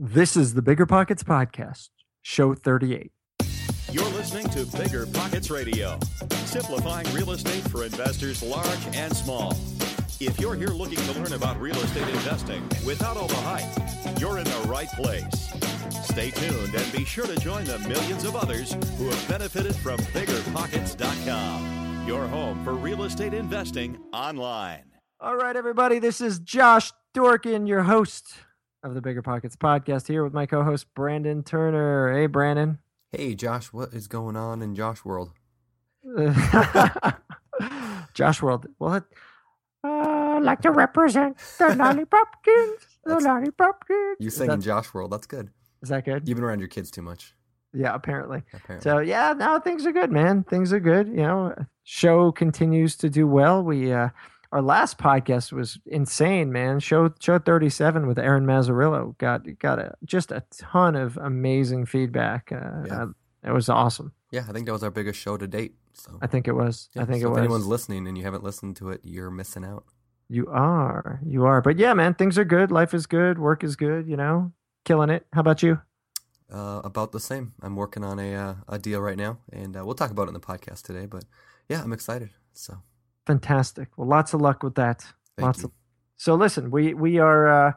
This is the Bigger Pockets Podcast, show 38. You're listening to Bigger Pockets Radio, simplifying real estate for investors large and small. If you're here looking to learn about real estate investing without all the hype, you're in the right place. Stay tuned and be sure to join the millions of others who have benefited from biggerpockets.com, your home for real estate investing online. All right, everybody, this is Josh Dorkin, your host of the Bigger Pockets Podcast, here with my co host, Brandon Turner. Hey, Brandon. Hey, Josh, what is going on in Josh World? Josh World. Well, uh, like to represent the Lollipopkins. The That's- Lollipopkins. You sing in Josh World. That's good. Is that good? You've been around your kids too much, Yeah, apparently. apparently. So yeah, now things are good, man. Things are good. You know, show continues to do well. We uh our last podcast was insane, man. Show show 37 with Aaron Mazzrillo got got a, just a ton of amazing feedback. Uh, Yeah. uh, it was awesome. yeah, I think that was our biggest show to date. So I think it was. yeah, I think so it if was. anyone's listening and you haven't listened to it, you're missing out. You are. You are. But yeah, man, things are good. Life is good. Work is good, you know. Killing it. How about you? Uh, about the same. I'm working on a uh, a deal right now, and uh, we'll talk about it in the podcast today. But yeah, I'm excited. So Fantastic. Well, lots of luck with that. thank lots you. of So listen, we we are uh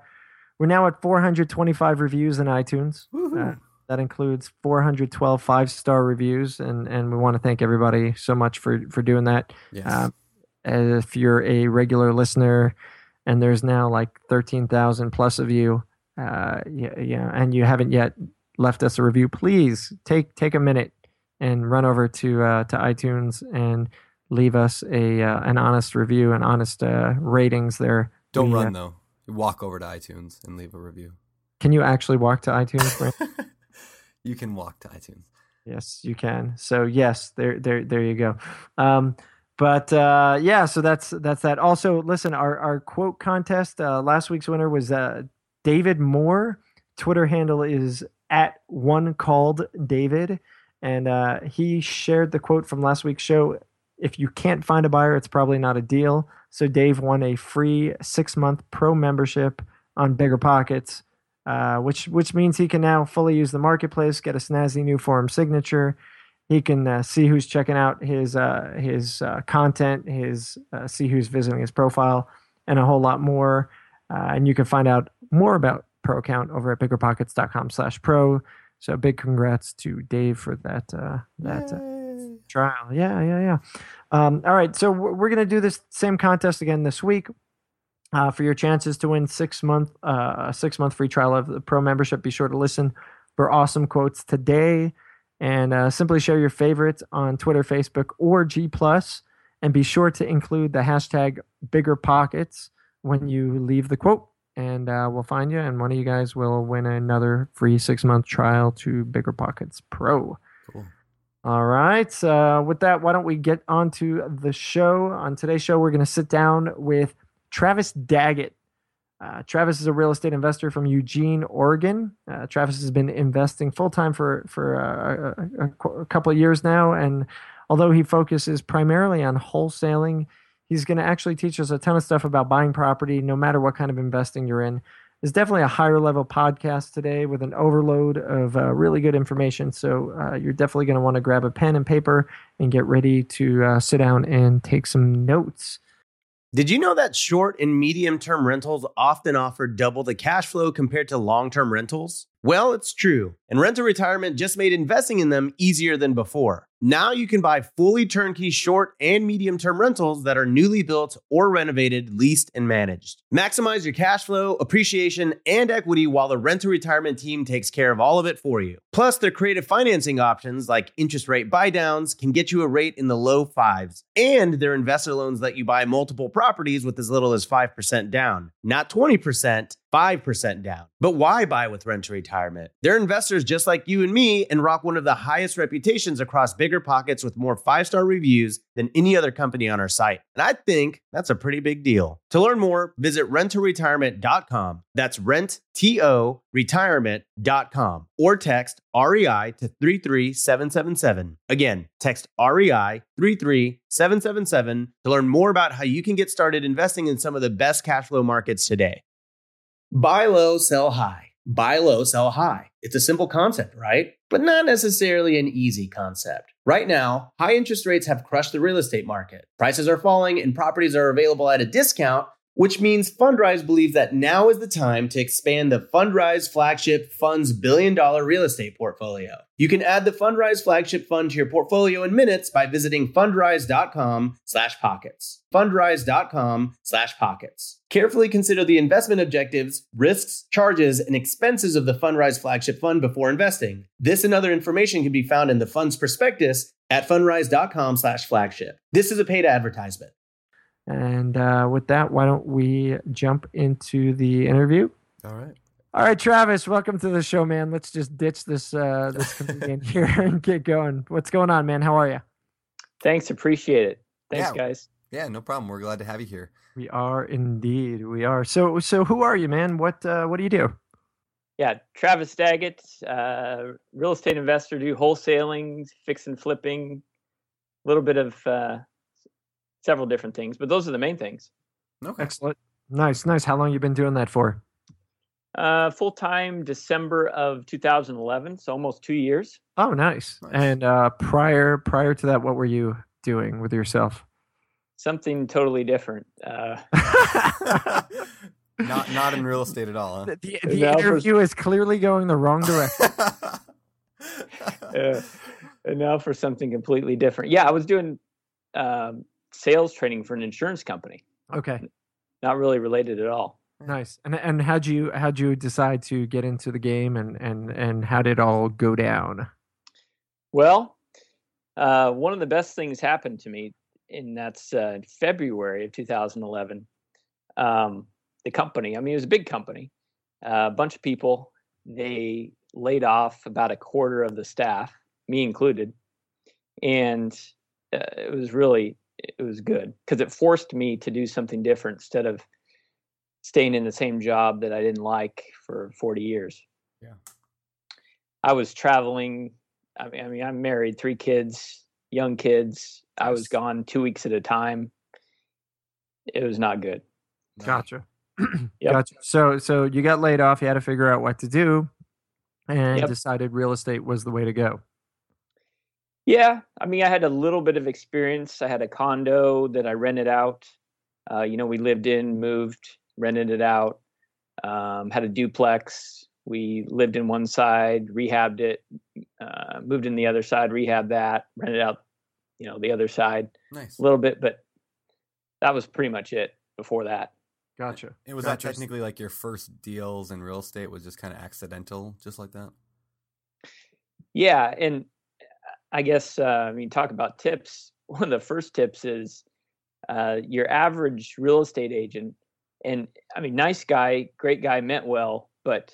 we're now at 425 reviews in iTunes. Uh, that includes 412 five-star reviews and and we want to thank everybody so much for for doing that. yes. Um, if you're a regular listener and there's now like 13,000 plus of you uh yeah, yeah and you haven't yet left us a review, please take take a minute and run over to uh to iTunes and leave us a uh, an honest review and honest uh ratings there. Don't we, uh, run though. Walk over to iTunes and leave a review. Can you actually walk to iTunes? You can walk to iTunes. yes, you can. So yes, there, there, there you go. Um, but uh, yeah, so that's that's that. Also, listen, our our quote contest. Uh, last week's winner was uh, David Moore. Twitter handle is at one called David, and uh, he shared the quote from last week's show. If you can't find a buyer, it's probably not a deal. So Dave won a free six month pro membership on Bigger Pockets. uh, which which means he can now fully use the marketplace, get a snazzy new form signature. He can uh, see who's checking out his uh, his uh, content, his uh, see who's visiting his profile, and a whole lot more. Uh, and you can find out more about Pro Account over at biggerpockets.com/pro. So big congrats to Dave for that that trial. Yeah, yeah, yeah. Um, all right, so we're, we're gonna do this same contest again this week. Uh, for your chances to win six month uh, a six month free trial of the pro membership, be sure to listen for awesome quotes today, and uh, simply share your favorites on Twitter, Facebook, or G Plus, and be sure to include the hashtag Bigger Pockets when you leave the quote, and uh, we'll find you, and one of you guys will win another free six month trial to Bigger Pockets Pro. Cool. All right. Uh, with that, why don't we get on to the show? On today's show, we're going to sit down with Travis Daggett. Uh, Travis is a real estate investor from Eugene, Oregon. Uh, Travis has been investing full time for for uh, a, a, a couple of years now, and although he focuses primarily on wholesaling, he's going to actually teach us a ton of stuff about buying property, no matter what kind of investing you're in. It's definitely a higher level podcast today with an overload of uh, really good information. So uh, you're definitely going to want to grab a pen and paper and get ready to uh, sit down and take some notes. Did you know that short and medium term rentals often offer double the cash flow compared to long term rentals? Well, it's true. And Rent to Retirement just made investing in them easier than before. Now you can buy fully turnkey short and medium term rentals that are newly built or renovated, leased, and managed. Maximize your cash flow, appreciation, and equity while the Rent to Retirement team takes care of all of it for you. Plus, their creative financing options like interest rate buydowns can get you a rate in the low fives. And their investor loans let you buy multiple properties with as little as 5% down. Not 20%, 5% down. But why buy with Rent to Retirement? They're investors just like you and me and rock one of the highest reputations across bigger pockets with more five star reviews than any other company on our site. And I think that's a pretty big deal. To learn more, visit renttoretirement.com. That's rent, T O, retirement.com or text REI to 33777. Again, text REI 33777 to learn more about how you can get started investing in some of the best cash flow markets today. Buy low, sell high. Buy low, sell high. It's a simple concept, right? But not necessarily an easy concept. Right now, high interest rates have crushed the real estate market. Prices are falling and properties are available at a discount which means Fundrise believes that now is the time to expand the Fundrise flagship fund's billion dollar real estate portfolio. You can add the Fundrise flagship fund to your portfolio in minutes by visiting fundrise.com slash pockets. Fundrise.com slash pockets. Carefully consider the investment objectives, risks, charges, and expenses of the Fundrise flagship fund before investing. This and other information can be found in the fund's prospectus at fundrise.com slash flagship. This is a paid advertisement. And uh, with that, why don't we jump into the interview? All right. All right, Travis, welcome to the show, man. Let's just ditch this uh, this comedian here and get going. What's going on, man? How are you? Thanks, appreciate it. Thanks, Yeah. guys. Yeah, no problem. We're glad to have you here. We are indeed. We are. So so who are you, man? What uh, what do you do? Yeah, Travis Daggett, uh, real estate investor, do wholesaling, fix and flipping, a little bit of uh, several different things, but those are the main things. Okay. Excellent. Nice, nice. How long you been doing that for? Uh, Full time December of 2011, so almost two years. Oh, nice. Nice. And uh, prior prior to that, what were you doing with yourself? Something totally different. Uh, not not in real estate at all, the the, Now the for- interview is clearly going the wrong direction. uh, and now for something completely different. Yeah, I was doing um, sales training for an insurance company, okay, not really related at all. nice. And and how'd you how'd you decide to get into the game and and and how did it all go down? Well, uh, one of the best things happened to me, and that's uh, February of 2011. Um, the company, I mean, it was a big company, uh, a bunch of people. They laid off about a quarter of the staff, me included, and uh, it was really it was good because it forced me to do something different instead of staying in the same job that I didn't like for 40 years. Yeah. I was traveling I mean, I mean, I'm married, three kids, young kids. I was gone two weeks at a time. It was not good. Gotcha. Yep. Gotcha. So so you got laid off. You had to figure out what to do, and Yep. decided real estate was the way to go. Yeah, I mean, I had a little bit of experience. I had a condo that I rented out. Uh, you know, we lived in, moved, rented it out. Um, had a duplex. We lived in one side, rehabbed it, uh, moved in the other side, rehabbed that, rented out, you know, the other side Nice. a little bit, but that was pretty much it before that. Gotcha. And was that technically like your first deals in real estate was just kind of accidental, just like that? Yeah, and I guess uh, I mean talk about tips. One of the first tips is uh, your average real estate agent, and I mean nice guy, great guy, meant well, but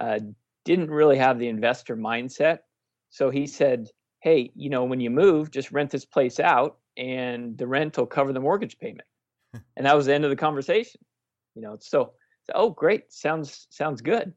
uh, didn't really have the investor mindset. So he said, "Hey, you know, when you move, just rent this place out, and the rent will cover the mortgage payment." and that was the end of the conversation. You know, so, so oh great, sounds sounds good.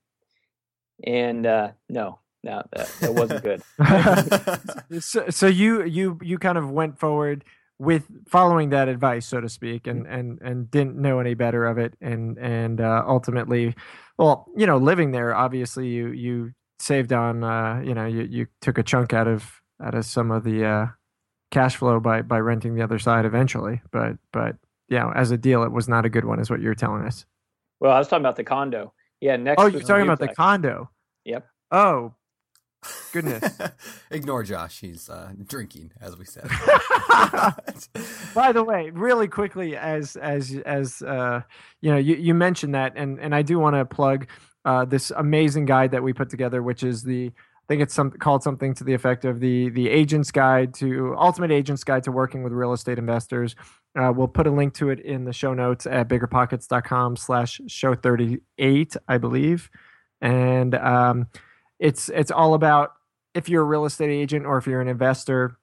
And uh, no, no, that, that wasn't good. so, so you you you kind of went forward with following that advice, so to speak, and and and didn't know any better of it, and and uh, ultimately, well, you know, living there, obviously, you you saved on, uh, you know, you you took a chunk out of out of some of the uh, cash flow by by renting the other side eventually, but but you know, as a deal, it was not a good one, is what you're telling us. Well, I was talking about the condo. Yeah, next. Oh, you're talking about the condo. Yep. Oh, Goodness. Ignore Josh. He's uh, drinking, as we said. By the way, really quickly, as as as uh, you know, you, you mentioned that, and and I do want to plug uh, this amazing guide that we put together, which is the I think it's some called something to the effect of the the agent's guide to ultimate agent's guide to working with real estate investors. Uh, we'll put a link to it in the show notes at biggerpockets.com slash show 38, I believe. And um, it's it's all about if you're a real estate agent or if you're an investor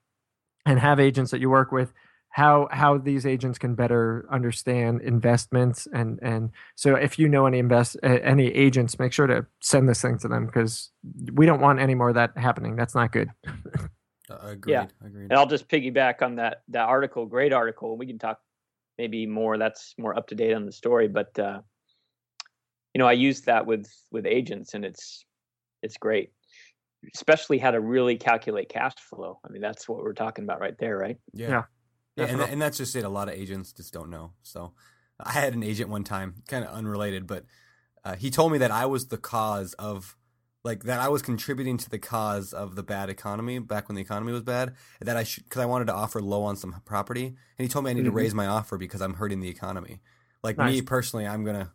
and have agents that you work with how how these agents can better understand investments and and so if you know any invest uh, any agents make sure to send this thing to them because we don't want any more of that happening that's not good Uh, agreed. Yeah. Agreed. And I'll just piggyback on that that article. Great article. We can talk maybe more. That's more up to date on the story. But uh, you know, I use that with with agents, and it's it's great. Especially how to really calculate cash flow. I mean, that's what we're talking about right there, right? Yeah. Yeah, Yeah, and, and that's just it. A lot of agents just don't know. So I had an agent one time, kind of unrelated, but uh, he told me that I was the cause of, like, that I was contributing to the cause of the bad economy back when the economy was bad. That I should, because I wanted to offer low on some property, and he told me I need Mhm. to raise my offer because I'm hurting the economy. Like Nice. me personally, I'm gonna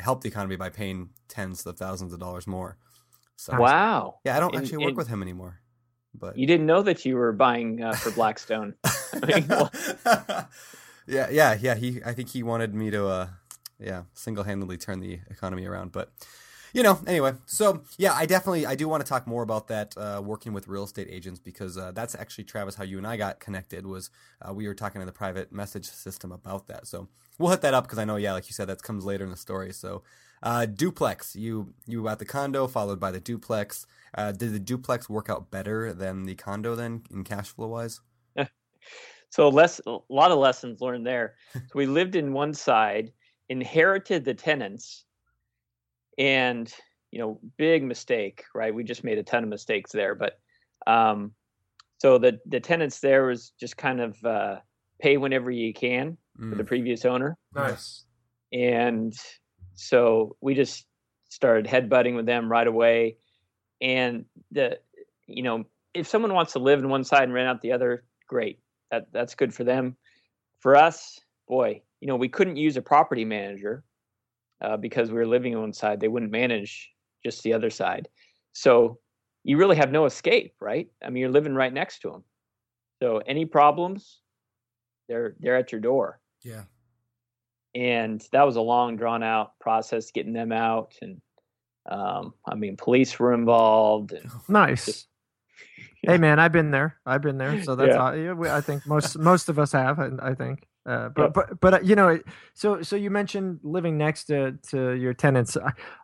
help the economy by paying tens of thousands of dollars more. Wow. yeah, I don't And- actually work with him anymore. But You didn't know that you were buying uh, for Blackstone. Mean, yeah, yeah, yeah. He, I think he wanted me to, uh, yeah, single-handedly turn the economy around. But you know, anyway. So yeah, I definitely, I do want to talk more about that uh, working with real estate agents because uh, that's actually Travis how you and I got connected. Was uh, we were talking in the private message system about that. So we'll hit that up because I know, yeah, like you said, that comes later in the story. So uh, duplex, you you at the condo followed by the duplex. Uh, did the duplex work out better than the condo then in cash flow wise? So less, a lot of lessons learned there. So we lived in one side, inherited the tenants, and you know, big mistake, right? We just made a ton of mistakes there, but um, so the the tenants there was just kind of uh, pay whenever you can for the Mm. previous owner, Nice. and so we just started headbutting with them right away. And the, you know, if someone wants to live in one side and rent out the other, great. That that's good for them. For us, boy, you know, we couldn't use a property manager uh, because we were living on one side. They wouldn't manage just the other side. So you really have no escape, right? I mean, you're living right next to them. So any problems, they're they're at your door Yeah. And that was a long drawn out process getting them out and um, i mean police were involved and Nice. Hey man, I've been there. I've been there. So that's Yeah. all, yeah, we, I think most most of us have. and I think. Uh, but but but uh, you know, so so you mentioned living next to to your tenants.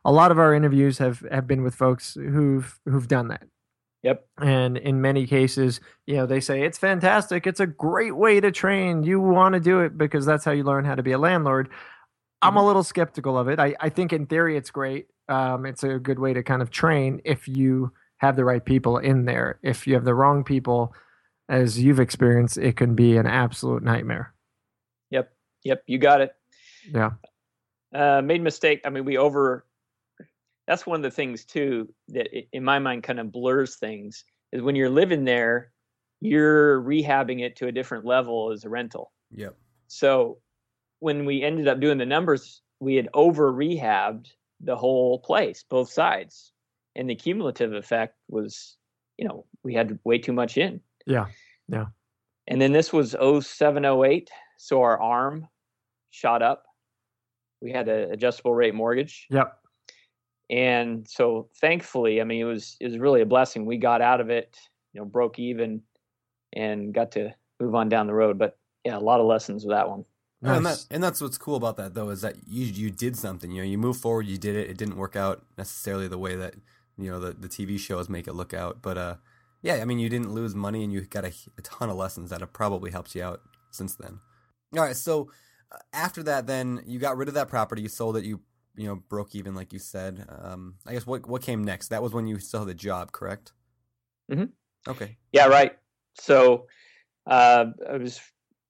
A lot of our interviews have have been with folks who've who've done that. Yep And in many cases, you know, they say it's fantastic. It's a great way to train. You want to do it because that's how you learn how to be a landlord. I'm a little skeptical of it. I, I think in theory it's great. Um, it's a good way to kind of train if you have the right people in there. If you have the wrong people, as you've experienced, it can be an absolute nightmare. yep yep you got it Yeah. uh, made mistake i mean we over that's one of the things too that in my mind kind of blurs things is when you're living there you're rehabbing it to a different level as a rental Yep. So when we ended up doing the numbers, we had over rehabbed the whole place, both sides. And the cumulative effect was, you know, we had way too much in. Yeah. Yeah. And then this was 0708. So our arm shot up. We had an adjustable rate mortgage. Yep. And so thankfully, I mean, it was it was really a blessing. We got out of it, you know, broke even and got to move on down the road. But yeah, a lot of lessons with that one. No, And, that, and that's what's cool about that though is that you you did something. You know, you move forward, you did it. It didn't work out necessarily the way that you know the, the TV shows make it look out. But uh, yeah, I mean, you didn't lose money, and you got a, a ton of lessons that have probably helped you out since then. All right, so uh, after that, then you got rid of that property, you sold it, you you know broke even, like you said. Um, I guess what what came next? That was when you still had the job, correct? Mm-hmm. Okay. Yeah, right. So uh, I was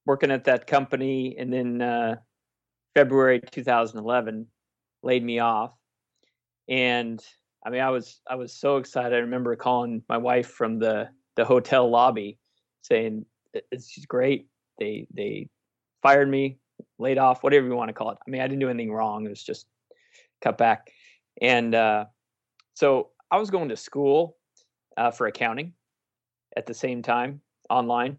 working at that company, and then uh, February 2011 laid me off. And I mean, I was I was so excited. I remember calling my wife from the the hotel lobby, saying "It- it's great. They they fired me, laid off, whatever you want to call it. I mean, I didn't do anything wrong. It was just cut back. And uh, so I was going to school uh, for accounting at the same time online.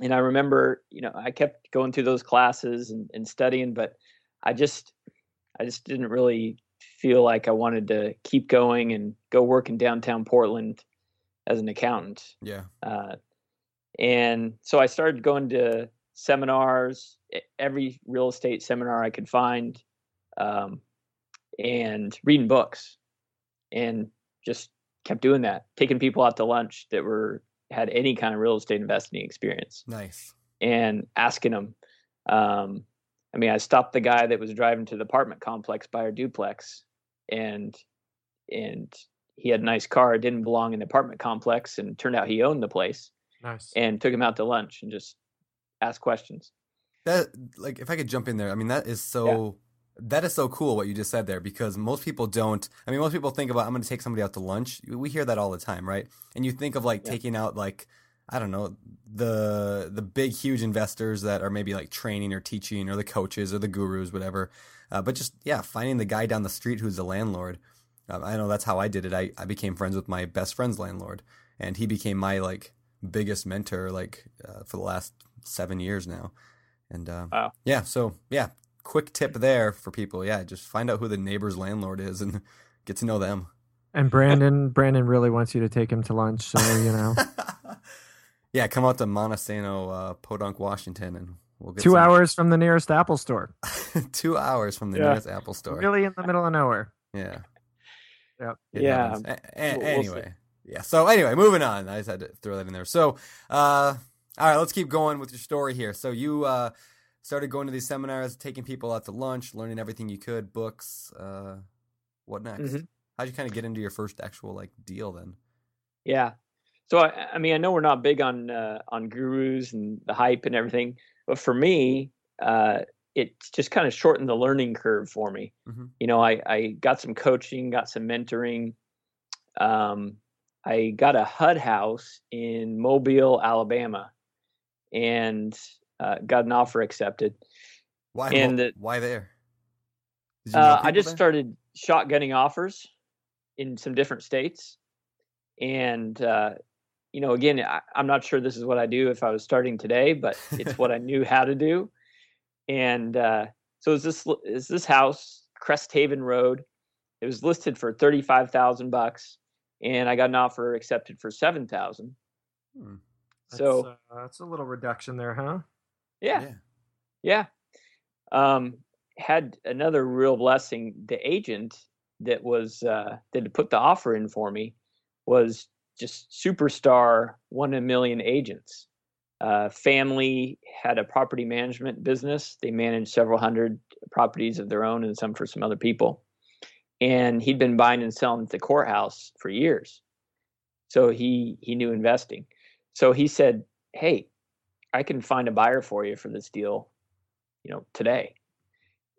And I remember, you know, I kept going through those classes and, and studying, but I just, I just didn't really feel like I wanted to keep going and go work in downtown Portland as an accountant. Yeah. Uh, and so I started going to seminars, every real estate seminar I could find, um, and reading books, and just kept doing that, taking people out to lunch that were had any kind of real estate investing experience, Nice. and asking them, um, I mean, I stopped the guy that was driving to the apartment complex by our duplex, and and he had a nice car. Didn't belong in the apartment complex, and turned out he owned the place. Nice. And took him out to lunch and just asked questions. That like if I could jump in there, I mean that is so that is so cool what you just said there because most people don't. I mean, most people think about I'm going to take somebody out to lunch. We hear that all the time, right? And you think of like Yeah. taking out like I don't know the the big huge investors that are maybe like training or teaching or the coaches or the gurus, whatever. Uh, but just yeah, finding the guy down the street who's the landlord. Um, I know that's how I did it. I, I became friends with my best friend's landlord, and he became my like biggest mentor like uh, for the last seven years now. And uh, Wow. yeah, so yeah, quick tip there for people. Yeah, just find out who the neighbor's landlord is and get to know them. And Brandon, Brandon really wants you to take him to lunch, so you know, yeah, come out to Montesano, uh, Podunk, Washington, and we'll get two some- hours from the nearest Apple store, two hours from the Yeah. nearest Apple store. really in the middle of nowhere. Yeah. Yep. It Yeah. A- a- we'll- we'll anyway, yeah. So anyway, moving on. I just had to throw that in there. So, uh, all right, let's keep going with your story here. So you uh, started going to these seminars, taking people out to lunch, learning everything you could, books. Uh, what next? Mhm. How'd you kind of get into your first actual like deal then? Yeah. So I, I mean, I know we're not big on uh, on gurus and the hype and everything, but for me, uh, it's just kind of shortened the learning curve for me. Mhm. You know, I I got some coaching, got some mentoring. Um, I got a HUD house in Mobile, Alabama, and uh, got an offer accepted. Why? And the- why there? Did you know Uh, I just there? started shotgunning offers in some different states, and uh, you know, again, I, I'm not sure this is what I do if I was starting today, but it's what I knew how to do. And uh, so is this is this house Crest Haven Road? It was listed for thirty five thousand bucks, and I got an offer accepted for seven thousand. Hmm. So that's, uh, that's a little reduction there, huh? Yeah, Yeah. Um, had another real blessing. The agent that was uh, that had put the offer in for me was just superstar, one in a million agents. Uh, family had a property management business. They managed several hundred properties of their own and some for some other people. And he'd been buying and selling at the courthouse for years. So he he knew investing. So he said, "Hey, I can find a buyer for you for this deal, you know, today,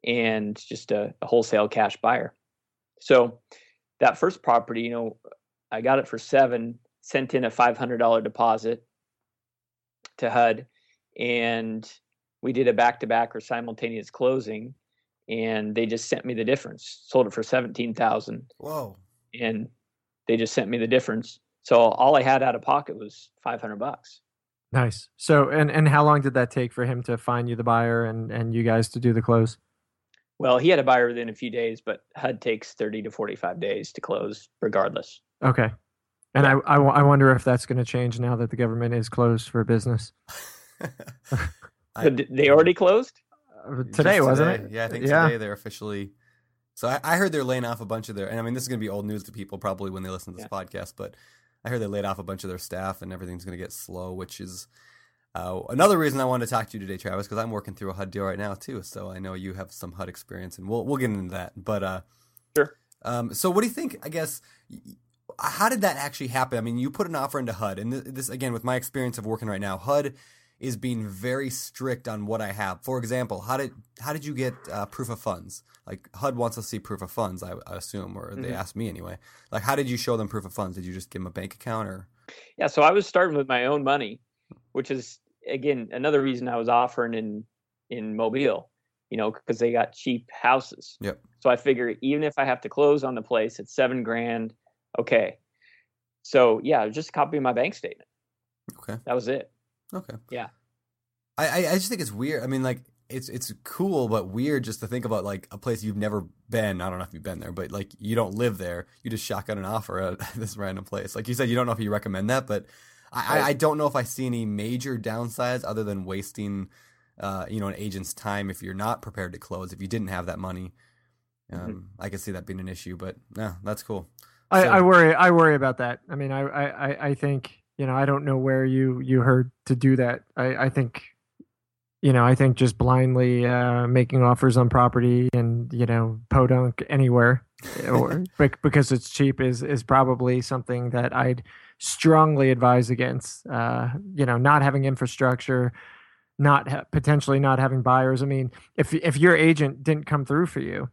and just a, a wholesale cash buyer. So that first property, you know, I got it for seven, sent in a five hundred dollar deposit to HUD, and we did a back to back or simultaneous closing, and they just sent me the difference. Sold it for seventeen thousand, Whoa. and they just sent me the difference. So all I had out of pocket was five hundred bucks. Nice. So, and and how long did that take for him to find you the buyer and and you guys to do the close? Well, he had a buyer within a few days, but HUD takes 30 to 45 days to close, regardless. Okay. And I, I, I wonder if that's going to change now that the government is closed for business. I- they already closed? Uh, Just Today, wasn't today. it? Yeah, I think Yeah. today they're officially. So I, I heard they're laying off a bunch of their, and I mean this is going to be old news to people probably when they listen to this podcast, but I heard they laid off a bunch of their staff and everything's going to get slow, which is uh, another reason I wanted to talk to you today, Travis, because I'm working through a HUD deal right now too. So I know you have some HUD experience, and we'll we'll get into that. But uh, Sure. Um, so what do you think? I guess how did that actually happen? I mean, you put an offer into HUD, and this again with my experience of working right now, HUD is being very strict on what I have. For example, how did how did you get uh, proof of funds? Like HUD wants to see proof of funds, I, I assume, or they Mhm. asked me anyway. Like, how did you show them proof of funds? Did you just give them a bank account, or Yeah, so I was starting with my own money, which is again another reason I was offering in in Mobile, you know, because they got cheap houses. Yep. So I figure even if I have to close on the place, it's seven grand. Okay. So yeah, just a copy my bank statement. okay, That was it. okay, Yeah. I I just think it's weird. I mean, like it's it's cool, but weird just to think about like a place you've never been. I don't know if you've been there, but like you don't live there. You just shotgun an offer at this random place. Like you said, you don't know if you recommend that, but I, I, I don't know if I see any major downsides other than wasting, uh, you know, an agent's time if you're not prepared to close. If you didn't have that money, um, I could see that being an issue. But no, that's cool. I, So- I worry. I worry about that. I mean, I, I, I- I think you know. I don't know where you you heard to do that. I, I think you know, I think just blindly uh, making offers on property and you know podunk anywhere, or because it's cheap is is probably something that I'd strongly advise against. Uh, you know, not having infrastructure, not ha- potentially not having buyers. I mean, if if your agent didn't come through for you,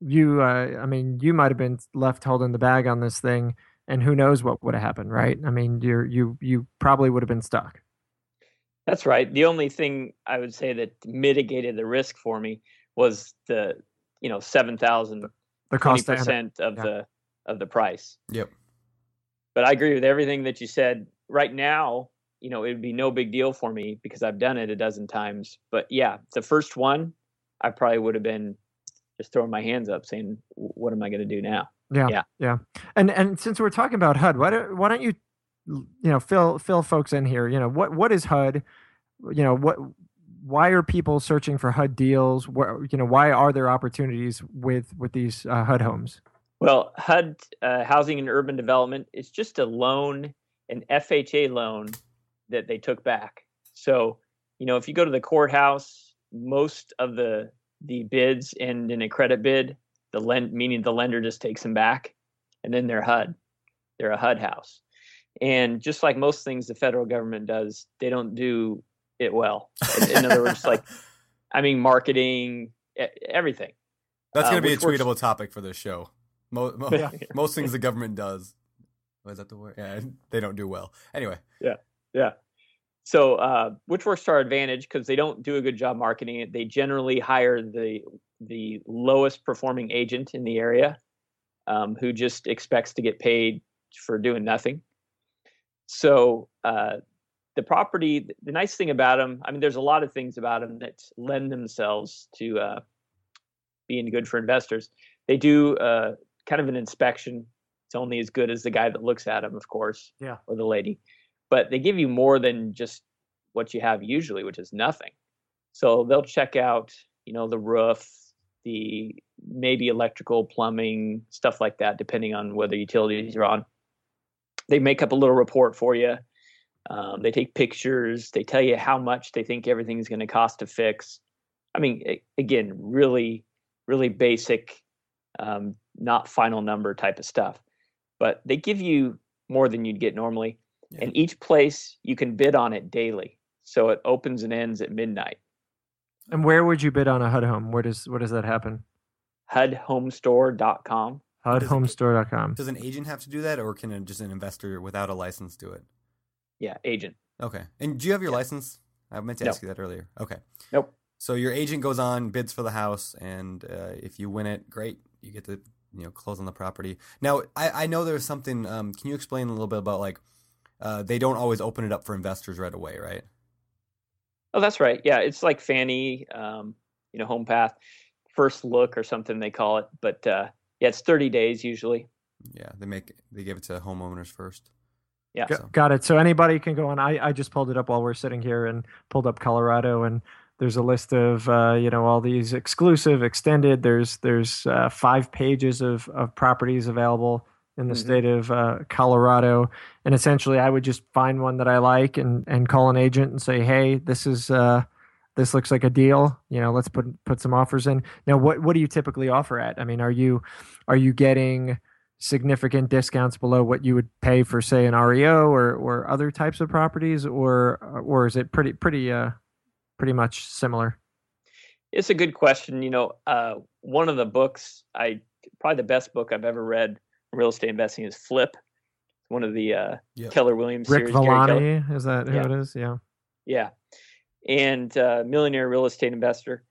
you, uh, I mean, you might have been left holding the bag on this thing, and who knows what would have happened, right? I mean, you're you you probably would have been stuck. That's right. The only thing I would say that mitigated the risk for me was the, you know, seven thousand, The cost percent of yeah. the of the price. Yep. But I agree with everything that you said. Right now, you know, it would be no big deal for me because I've done it a dozen times. But yeah, the first one, I probably would have been just throwing my hands up, saying, "What am I going to do now?" Yeah, Yeah. yeah. And and since we're talking about HUD, why don't why don't you you know fill fill folks in here? You know what what is HUD? You know what why are people searching for HUD deals? Where you know why are there opportunities with with these uh, HUD homes? Well, HUD, uh, Housing and Urban Development, is just a loan, an FHA loan that they took back. So, you know, if you go to the courthouse, most of the the bids end in a credit bid. The lend, meaning the lender just takes them back, and then they're HUD. They're a HUD house, and just like most things the federal government does, they don't do it well. In, in other words, like, I mean, marketing, everything. That's uh, going to be a which works- tweetable topic for this show. Mo- mo- Yeah. Most things the government does. Was that the word? Yeah, they don't do well. Anyway, Yeah. Yeah. So, uh, which works to our advantage because they don't do a good job marketing it. They generally hire the the lowest performing agent in the area, um, who just expects to get paid for doing nothing. So, uh, the property, the nice thing about them, I mean, there's a lot of things about them that lend themselves to uh, being good for investors. They do uh, kind of an inspection. It's only as good as the guy that looks at them, of course, Yeah. or the lady but they give you more than just what you have usually, which is nothing. So they'll check out, you know, the roof, the maybe electrical, plumbing, stuff like that, depending on whether utilities are on. They make up a little report for you. Um, they take pictures. They tell you how much they think everything's going to cost to fix. I mean, again, really, really basic, um, not final number type of stuff. But they give you more than you'd get normally Yeah. and each place you can bid on it daily so it opens and ends at midnight And where would you bid on a HUD home? Where does where does that happen? hudhomestore.com does it- HUDhomestore.com. does an agent have to do that, or can just an investor without a license do it? Yeah agent Okay. And do you have your license? I meant to No. ask you that earlier. Okay. nope So your agent goes on, bids for the house, and uh, if you win it, great. You get to you know close on the property. Now I, I know there's something. Um, can you explain a little bit about like uh, they don't always open it up for investors right away, right? oh that's right yeah it's like Fannie um, you know home path first look or something they call it but uh, yeah it's 30 days usually Yeah, they make they give it to homeowners first. Yeah Go- So- Got it. So anybody can go on. I, I just pulled it up while we're sitting here and pulled up Colorado, and there's a list of uh, you know all these exclusive, extended. There's there's uh, five pages of of properties available in the Mhm. state of uh, Colorado, and essentially I would just find one that I like and and call an agent and say, hey, this is. Uh, this looks like a deal. You know, let's put put some offers in. Now, what what do you typically offer at? I mean, are you are you getting significant discounts below what you would pay for say an REO or or other types of properties or or is it pretty pretty uh pretty much similar it's a good question you know uh, one of the books i probably the best book i've ever read in real estate investing is flip one of the uh, Yep. keller williams Rick series Gary Keller. Villani is that who Yeah. it is yeah Yeah. And uh, millionaire real estate investor.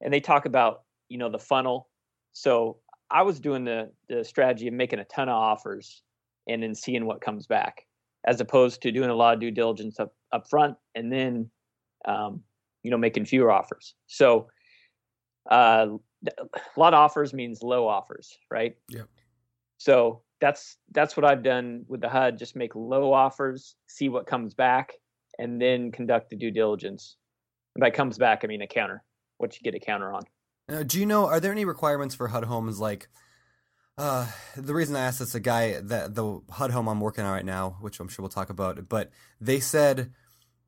And they talk about, you know, the funnel. So I was doing the the strategy of making a ton of offers and then seeing what comes back, as opposed to doing a lot of due diligence up up front and then um, you know, making fewer offers. So uh a lot of offers means low offers, right? Yeah. So that's that's what I've done with the HUD. Just make low offers, see what comes back, and then conduct the due diligence. And by comes back, I mean a counter. What you get a counter on. Uh, do you know? Are there any requirements for HUD homes? Like, uh, the reason I asked this, a guy that the HUD home I'm working on right now, which I'm sure we'll talk about, but they said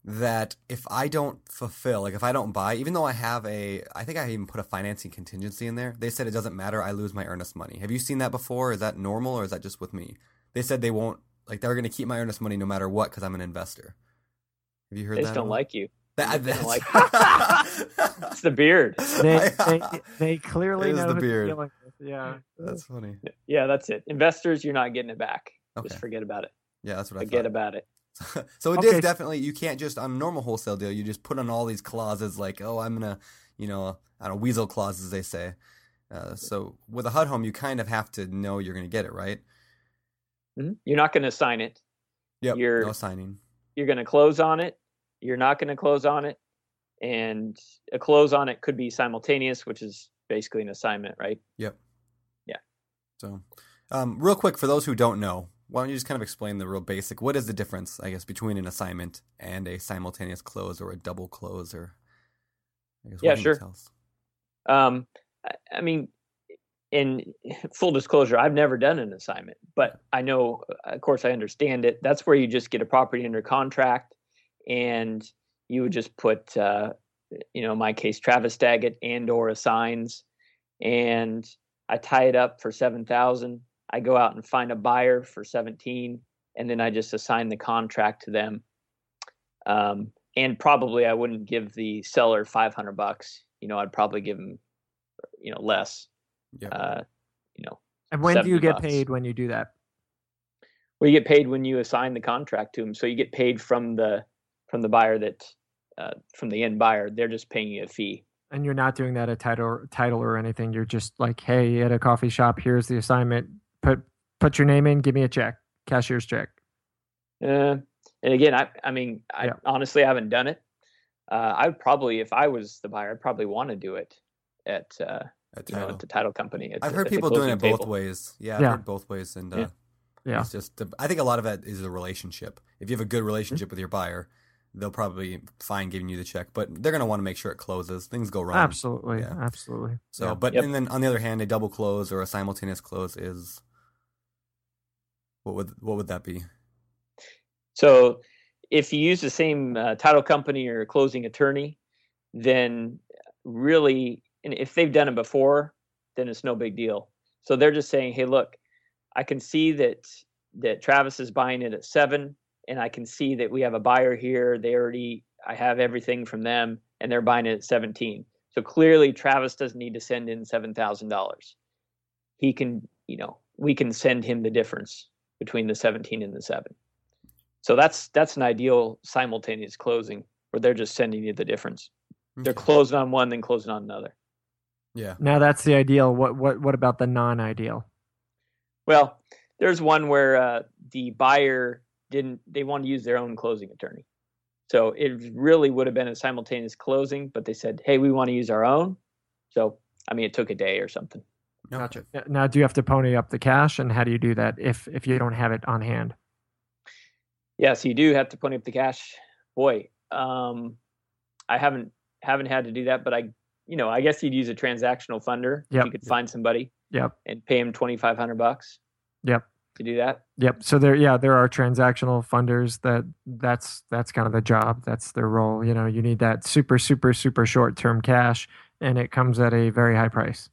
that if I don't fulfill, like if I don't buy, even though I have a, I think I even put a financing contingency in there. They said it doesn't matter. I lose my earnest money. Have you seen that before? Is that normal or is that just with me? They said they won't, like they're going to keep my earnest money no matter what because I'm an investor. Have you heard They that? just don't all? like you. That, They don't that's, It's the beard. They, they, they clearly It is know the beard. dealing. Yeah. that's funny. Yeah, that's it. Investors, you're not getting it back. Okay. Just forget about it. Yeah, that's what I Forget about it. so it Okay, is definitely you can't just on a normal wholesale deal you just put on all these clauses like oh I'm gonna you know I don't know weasel clauses they say. Uh, so with a HUD home you kind of have to know you're gonna get it right. Mhm. You're not going to sign it. Yep. You're- no signing. You're going to close on it. You're not going to close on it. And a close on it could be simultaneous, which is basically an assignment, right? Yep. Yeah. So, um, real quick for those who don't know, why don't you just kind of explain the real basic? What is the difference, I guess, between an assignment and a simultaneous close or a double close or? I guess, Yeah, sure. Um, I- I mean, in full disclosure, I've never done an assignment, but I know, of course, I understand it. That's where you just get a property under contract, and you would just put, uh, you know, in my case, Travis Daggett and or assigns, and I tie it up for seven thousand. I go out and find a buyer for seventeen, and then I just assign the contract to them. Um, and probably I wouldn't give the seller five hundred bucks. You know, I'd probably give them, you know, less. Yeah. Uh, you know, And when do you get bucks. paid when you do that? well, you get paid when you assign the contract to them. So you get paid from the from the buyer that uh, from the end buyer. They're just paying you a fee. And you're not doing that at title title or anything. You're just like, hey, at a coffee shop, here's the assignment. Put put your name in, give me a check, cashier's check. Uh, and again, I I mean, I Yeah. honestly haven't done it. Uh, I would probably, if I was the buyer, I'd probably want to do it at uh, At you know at the title company. at I've heard at people doing closing it both ways. Yeah, I've Yeah. heard both ways, and uh, Yeah. Yeah. it's just I think a lot of that is a relationship. If you have a Mm-hmm. good relationship with your buyer, they'll probably fine giving you the check, but they're gonna want to make sure it closes. Things go wrong. Absolutely. yeah. Absolutely. So, Yeah. but Yep. and then on the other hand, a double close or a simultaneous close is what would what would that be? So if you use the same uh, title company or closing attorney, then really, and if they've done it before, then it's no big deal. So they're just saying, hey, look, I can see that that Travis is buying it at seven, and I can see that we have a buyer here. They already, I have everything from them, and they're buying it at seventeen. So clearly, Travis doesn't need to send in seven thousand dollars. He can, you know, we can send him the difference between the seventeen and the seven. So that's that's an ideal simultaneous closing where they're just sending you the difference. They're closing on one, then closing on another. Yeah. Now that's the ideal. What what what about the non-ideal? Well, there's one where uh, the buyer didn't they wanted to use their own closing attorney. So it really would have been a simultaneous closing, but they said, "Hey, we want to use our own." So I mean, it took a day or something. Gotcha. Now, do you have to pony up the cash, and how do you do that if if you don't have it on hand? Yes, you do have to pony up the cash. Boy, um, I haven't haven't had to do that, but I, you know, I guess you'd use a transactional funder. if Yep. You could find somebody Yep. and pay him twenty five hundred bucks. Yep. To do that. Yep. So there, yeah, there are transactional funders that that's that's kind of the job. That's their role. You know, you need that super super super short term cash, and it comes at a very high price.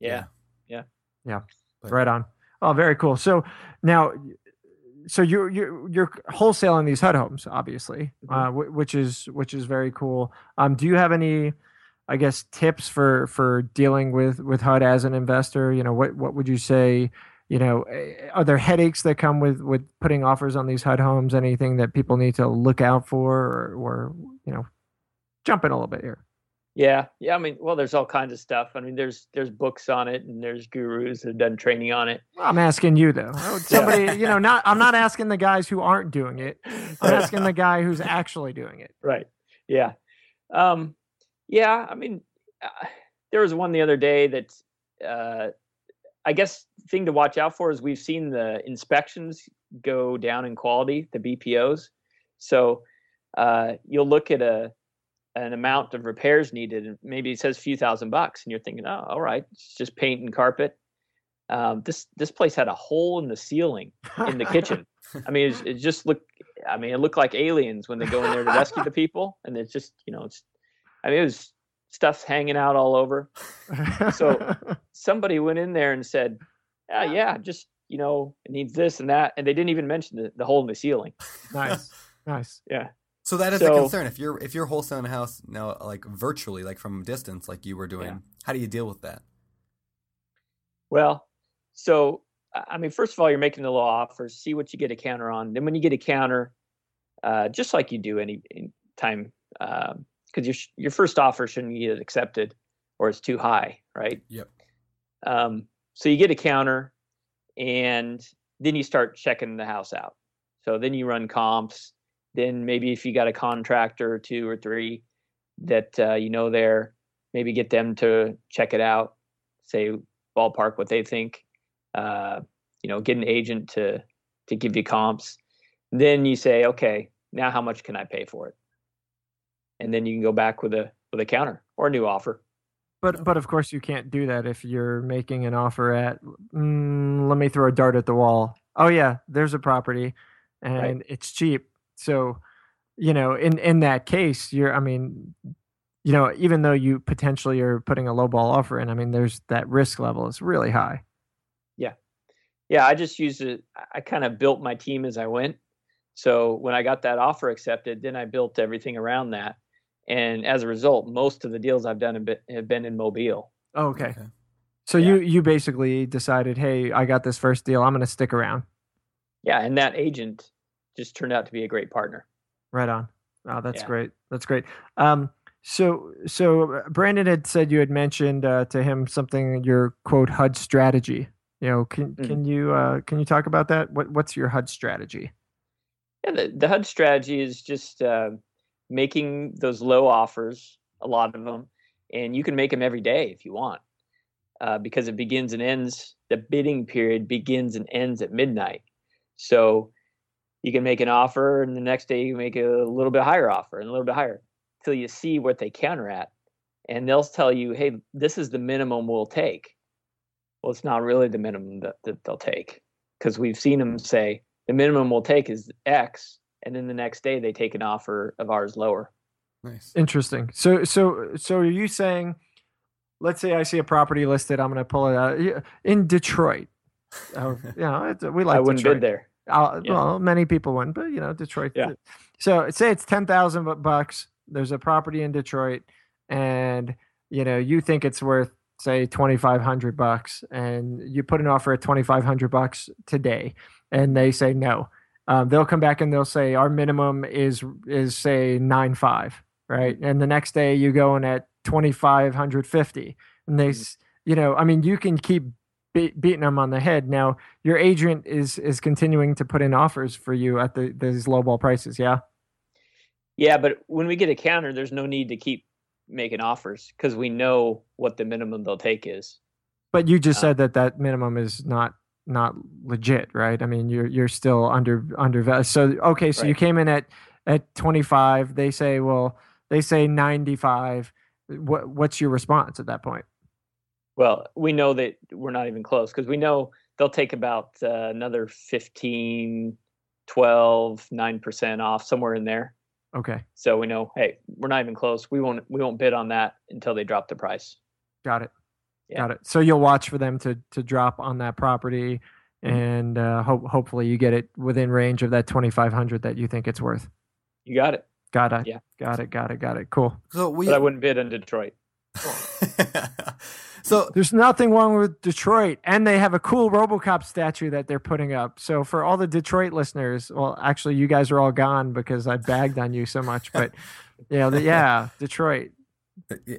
Yeah. Yeah. Yeah. But- Right on. Oh, very cool. So now, so you're you're you're wholesaling these HUD homes, obviously, Mhm. uh, wh- which is which is very cool. Um, do you have any, I guess, tips for for dealing with with HUD as an investor? You know, what what would you say? You know, eh, are there headaches that come with with putting offers on these HUD homes? Anything that people need to look out for, or, or you know, jump in a little bit here. Yeah. Yeah. I mean, well, there's all kinds of stuff. I mean, there's there's books on it and there's gurus that have done training on it. I'm asking you though. Somebody, you know, not I'm not asking the guys who aren't doing it. I'm asking the guy who's actually doing it. Right. Yeah. Um, yeah. I mean, uh, there was one the other day that uh, I guess thing to watch out for is we've seen the inspections go down in quality, the BPOs. So uh, you'll look at a an amount of repairs needed, and maybe it says a few thousand bucks, and you're thinking, oh, all right, it's just paint and carpet. Um, this this place had a hole in the ceiling in the kitchen. I mean, it, it just looked. I mean, it looked like aliens when they go in there to rescue the people, and it's just you know, it's. I mean, it was stuff hanging out all over. So somebody went in there and said, "Yeah, yeah, just you know, it needs this and that," and they didn't even mention the, the hole in the ceiling. nice, nice. Yeah. So that is a concern. If you're if you're wholesaling a house now, like virtually, like from a distance, like you were doing, Yeah. how do you deal with that? Well, so I I mean, first of all, you're making the low offers. See what you get a counter on. Then when you get a counter, uh, just like you do any, any time, because your your first offer shouldn't get accepted or it's too high, right? Yep. Um, so you get a counter, and then you start checking the house out. So then you run comps. Then maybe if you got a contractor or two or three that uh, you know there, maybe get them to check it out. Say ballpark what they think. Uh, you know, get an agent to to give you comps. Then you say, okay, now how much can I pay for it? And then you can go back with a with a counter or a new offer. But but of course you can't do that if you're making an offer at. Mm, let me throw a dart at the wall. Oh yeah, there's a property, and it's cheap. So, you know, in in that case, you're. I mean, you know, even though you potentially are putting a low ball offer in, I mean, there's that risk level is really high. Yeah, yeah, I just used it. I kind of built my team as I went. So when I got that offer accepted, then I built everything around that. And as a result, most of the deals I've done have been, have been in Mobile. Oh, okay. Okay. So Yeah. you you basically decided, hey, I got this first deal. I'm going to stick around. Yeah, and that agent just turned out to be a great partner. Right on. Oh, that's Yeah. great. That's great. Um, so so uh, Brandon had said you had mentioned uh, to him something your quote HUD strategy. You know, can Mhm. can you uh, can you talk about that? What what's your HUD strategy? Yeah, the, the HUD strategy is just uh, making those low offers, a lot of them, and you can make them every day if you want, uh, because it begins and ends. The bidding period begins and ends at midnight, so you can make an offer, and the next day you make a little bit higher offer and a little bit higher, till you see what they counter at, and they'll tell you, "Hey, this is the minimum we'll take." Well, it's not really the minimum that, that they'll take, because we've seen them say the minimum we'll take is X, and then the next day they take an offer of ours lower. Nice. Interesting. So so so are you saying, let's say I see a property listed, I'm going to pull it out in Detroit. Oh, you know, we like I wouldn't Detroit. bid there. Uh, Yeah. Well, many people wouldn't, but you know, Detroit. Yeah. So say it's ten thousand bucks. There's a property in Detroit, and you know you think it's worth say twenty five hundred bucks, and you put an offer at twenty five hundred bucks today, and they say no. Um, they'll come back and they'll say our minimum is is say nine five, right? And the next day you go in at twenty five hundred fifty, and they, Mhm. you know, I mean, you can keep be- beating them on the head. Now your agent is is continuing to put in offers for you at the these lowball prices. Yeah. Yeah, but when we get a counter, there's no need to keep making offers because we know what the minimum they'll take is. But you just Uh, said that that minimum is not not legit, right? I mean, you're you're still under under so okay, so you came in at at 25, they say, well, they say 95. What what's your response at that point? Well, we know that we're not even close because we know they'll take about uh, another 15, 12, 9% off somewhere in there. Okay. So we know, hey, we're not even close. We won't we won't bid on that until they drop the price. Got it. Yeah. Got it. So you'll watch for them to to drop on that property Mm-hmm. and uh hope hopefully you get it within range of that 2500 that you think it's worth. You got it. Got it. Yeah. Got it. Got it. Got it. Cool. So we. But I wouldn't bid in Detroit. so There's nothing wrong with Detroit, and they have a cool RoboCop statue that they're putting up. So for all the Detroit listeners, well, actually, you guys are all gone because I bagged on you so much. But yeah, the, yeah, Detroit,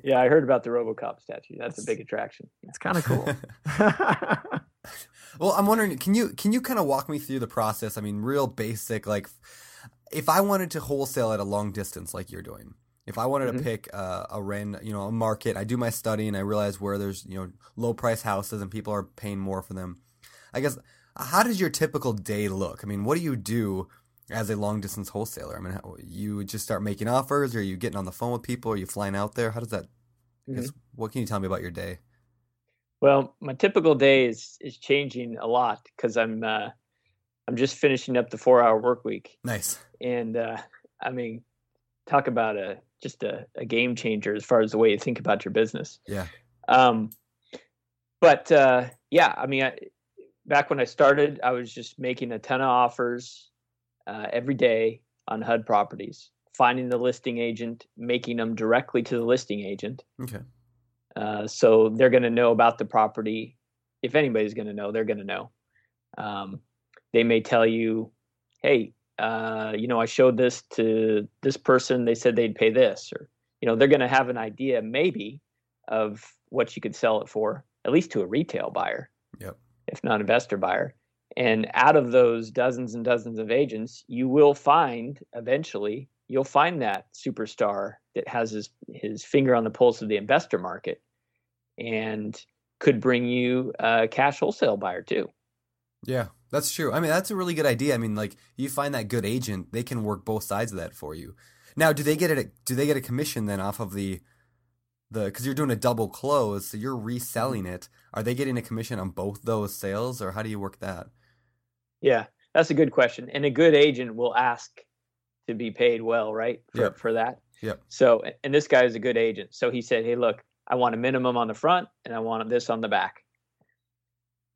Yeah, I heard about the RoboCop statue. That's a big attraction. it's kind of cool. well, I'm wondering, can you can you kind of walk me through the process? I mean, real basic, like if I wanted to wholesale at a long distance, like you're doing. If I wanted to Mhm. pick uh, a rent, you know, a market, I do my study and I realize where there's you know low price houses and people are paying more for them. I guess how does your typical day look? I mean, what do you do as a long distance wholesaler? I mean, how, you just start making offers, or are you getting on the phone with people? Are you flying out there? How does that? I guess, what can you tell me about your day? Well, my typical day is is changing a lot because I'm uh, I'm just finishing up the four hour work week. Nice. And uh, I mean, talk about a just a, a, game changer as far as the way you think about your business. Yeah. Um, but uh, yeah, I mean, I, back when I started, I was just making a ton of offers uh, every day on HUD properties, finding the listing agent, making them directly to the listing agent. Okay. Uh, so they're going to know about the property. If anybody's going to know, they're going to know. Um, they may tell you, "Hey, uh, you know, I showed this to this person. They said they'd pay this," or you know, they're going to have an idea maybe of what you could sell it for, at least to a retail buyer. Yep. If not investor buyer. And out of those dozens and dozens of agents, you will find eventually you'll find that superstar that has his his finger on the pulse of the investor market and could bring you a cash wholesale buyer too. Yeah, that's true. I mean, that's a really good idea. I mean, like you find that good agent, they can work both sides of that for you. Now, do they get it? Do they get a commission then off of the the because you're doing a double close, so you're reselling mm-hmm. it. Are they getting a commission on both those sales, or how do you work that? Yeah, that's a good question. And a good agent will ask to be paid well, right? For Yep. for that. Yep. So, and this guy is a good agent. So he said, "Hey, look, I want a minimum on the front, and I want this on the back."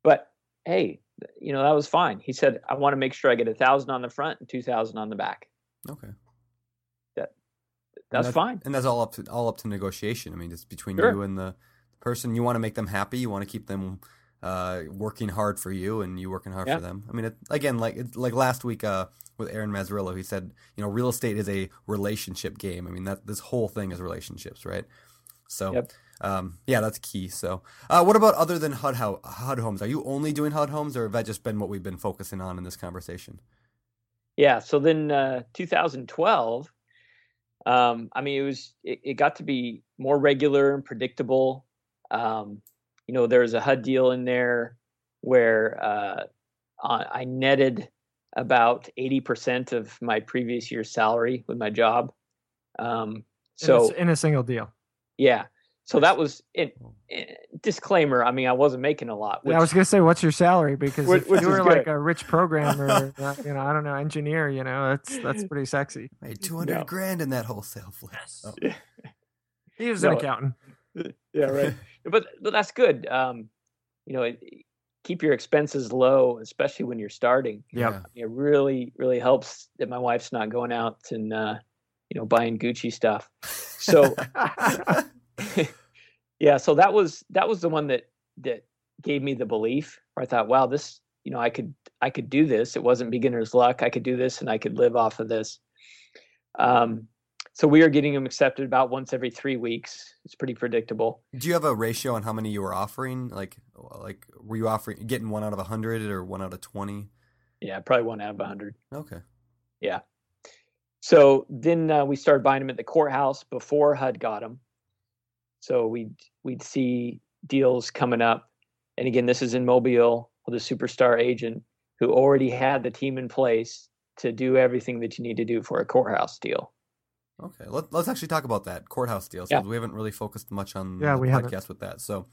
But hey, you know that was fine. He said, "I want to make sure I get a thousand on the front and two thousand on the back." Okay, That's that- fine. and that's all up to all up to negotiation. I mean, it's between Sure. you and the person. You want to make them happy. You want to keep them uh, working hard for you, and you working hard Yeah. for them. I mean, it, again, like it, like last week uh, with Aaron Mazzrillo, he said, you know, real estate is a relationship game. I mean, that this whole thing is relationships, right? So. Yep. Um, yeah, that's key. So, uh, what about other than HUD, ho- HUD homes? Are you only doing HUD homes, or have that just been what we've been focusing on in this conversation? Yeah. So then, uh, 2012. Um, I mean, it was it, it got to be more regular and predictable. Um, you know, there was a HUD deal in there where uh, I I netted about 80% of my previous year's salary with my job. Um, In a so in a single deal. yeah, so that was it. Disclaimer: I mean, I wasn't making a lot. Yeah, I was gonna say, what's your salary? Because Which- if which you is were like a rich programmer, uh, you know, I don't know, engineer, you know, that's that's pretty sexy. Made two hundred No. grand in that wholesale flip. Oh. He was an accountant. yeah, right. but but that's good. Um, you know, it, keep your expenses low, especially when you're starting. Yep. It really really helps that my wife's not going out and uh, you know buying Gucci stuff. So yeah, so that was that was the one that that gave me the belief. Where I thought, wow, this you know I could I could do this. It wasn't beginner's luck. I could do this, and I could live off of this. Um, so we are getting them accepted about once every three weeks. It's pretty predictable. Do you have a ratio on how many you were offering? Like, like were you offering getting one out of a hundred or one out of twenty? Yeah, probably one out of a hundred. Okay. Yeah. So then uh, we started buying them at the courthouse before HUD got them. So we'd we'd see deals coming up, and again, this is in Mobile with a superstar agent who already had the team in place to do everything that you need to do for a courthouse deal. Okay. Let, let's actually talk about that courthouse deal. So Yeah. we haven't really focused much on Yeah, the we haven't. podcast with that. So,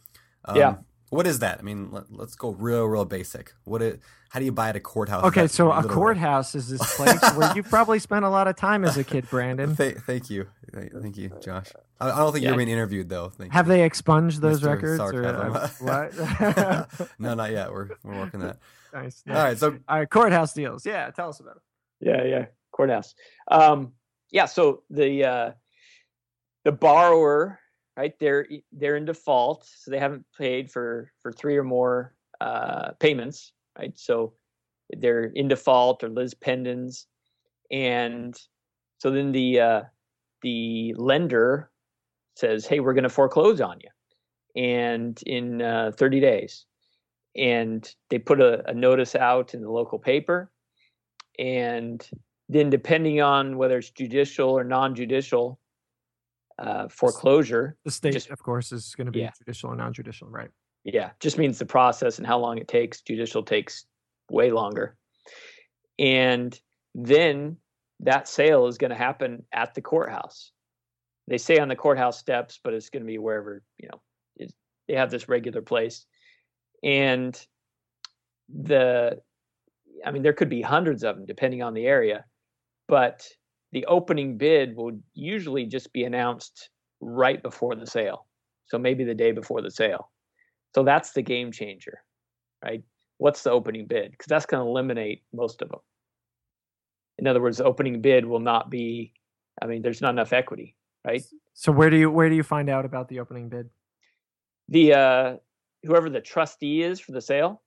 um, Yeah. What is that? I mean, let, us go real, real basic. What it? How do you buy at a courthouse? Okay, so a literal. courthouse is this place where you probably spent a lot of time as a kid, Brandon. Th- thank you, Thank- thank you, Josh. I, I don't think Yeah. you're being interviewed though. Thank Have you. they expunged those Mr. records or uh, what? no, not yet. We're we're working that. nice. All right. So All right, courthouse deals. Yeah, tell us about it. Yeah, yeah, courthouse. Um, yeah, so the uh, the borrower, right? They're they're in default, so they haven't paid for for three or more uh, payments, right? So they're in default or lis pendens, and so then the uh, the lender says, "Hey, we're going to foreclose on you," and in uh, 30 days, and they put a, a notice out in the local paper and then depending on whether it's judicial or non-judicial uh, foreclosure The state, Just- of course, is going to be Yeah. judicial and non-judicial, right? yeah just means the process and how long it takes. Judicial takes way longer. And then that sale is going to happen at the courthouse. They say on the courthouse steps but it's going to be wherever you know it, they have this regular place. And the I mean, there could be hundreds of them depending on the area, but the opening bid will usually just be announced right before the sale. So maybe the day before the sale. So that's the game changer, right? What's the opening bid? Because that's going to eliminate most of them. In other words, the opening bid will not be. I mean, there's not enough equity, right? So where do you where do you find out about the opening bid? The uh, whoever the trustee is for the sale.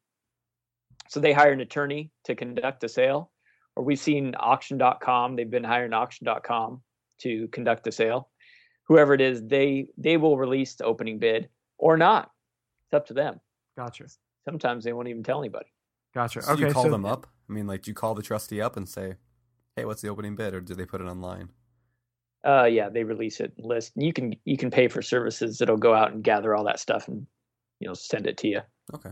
So they hire an attorney to conduct the sale, or we've seen auction.com. They've been hiring auction.com to conduct the sale. Whoever it is, they they will release the opening bid or not. It's up to them. Gotcha. Sometimes they won't even tell anybody. Gotcha. So okay. you call so them up? I mean, like, do you call the trustee up and say, "Hey, what's the opening bid?" Or do they put it online? Uh, yeah, they release it list. You can you can pay for services that'll go out and gather all that stuff and you know send it to you. Okay.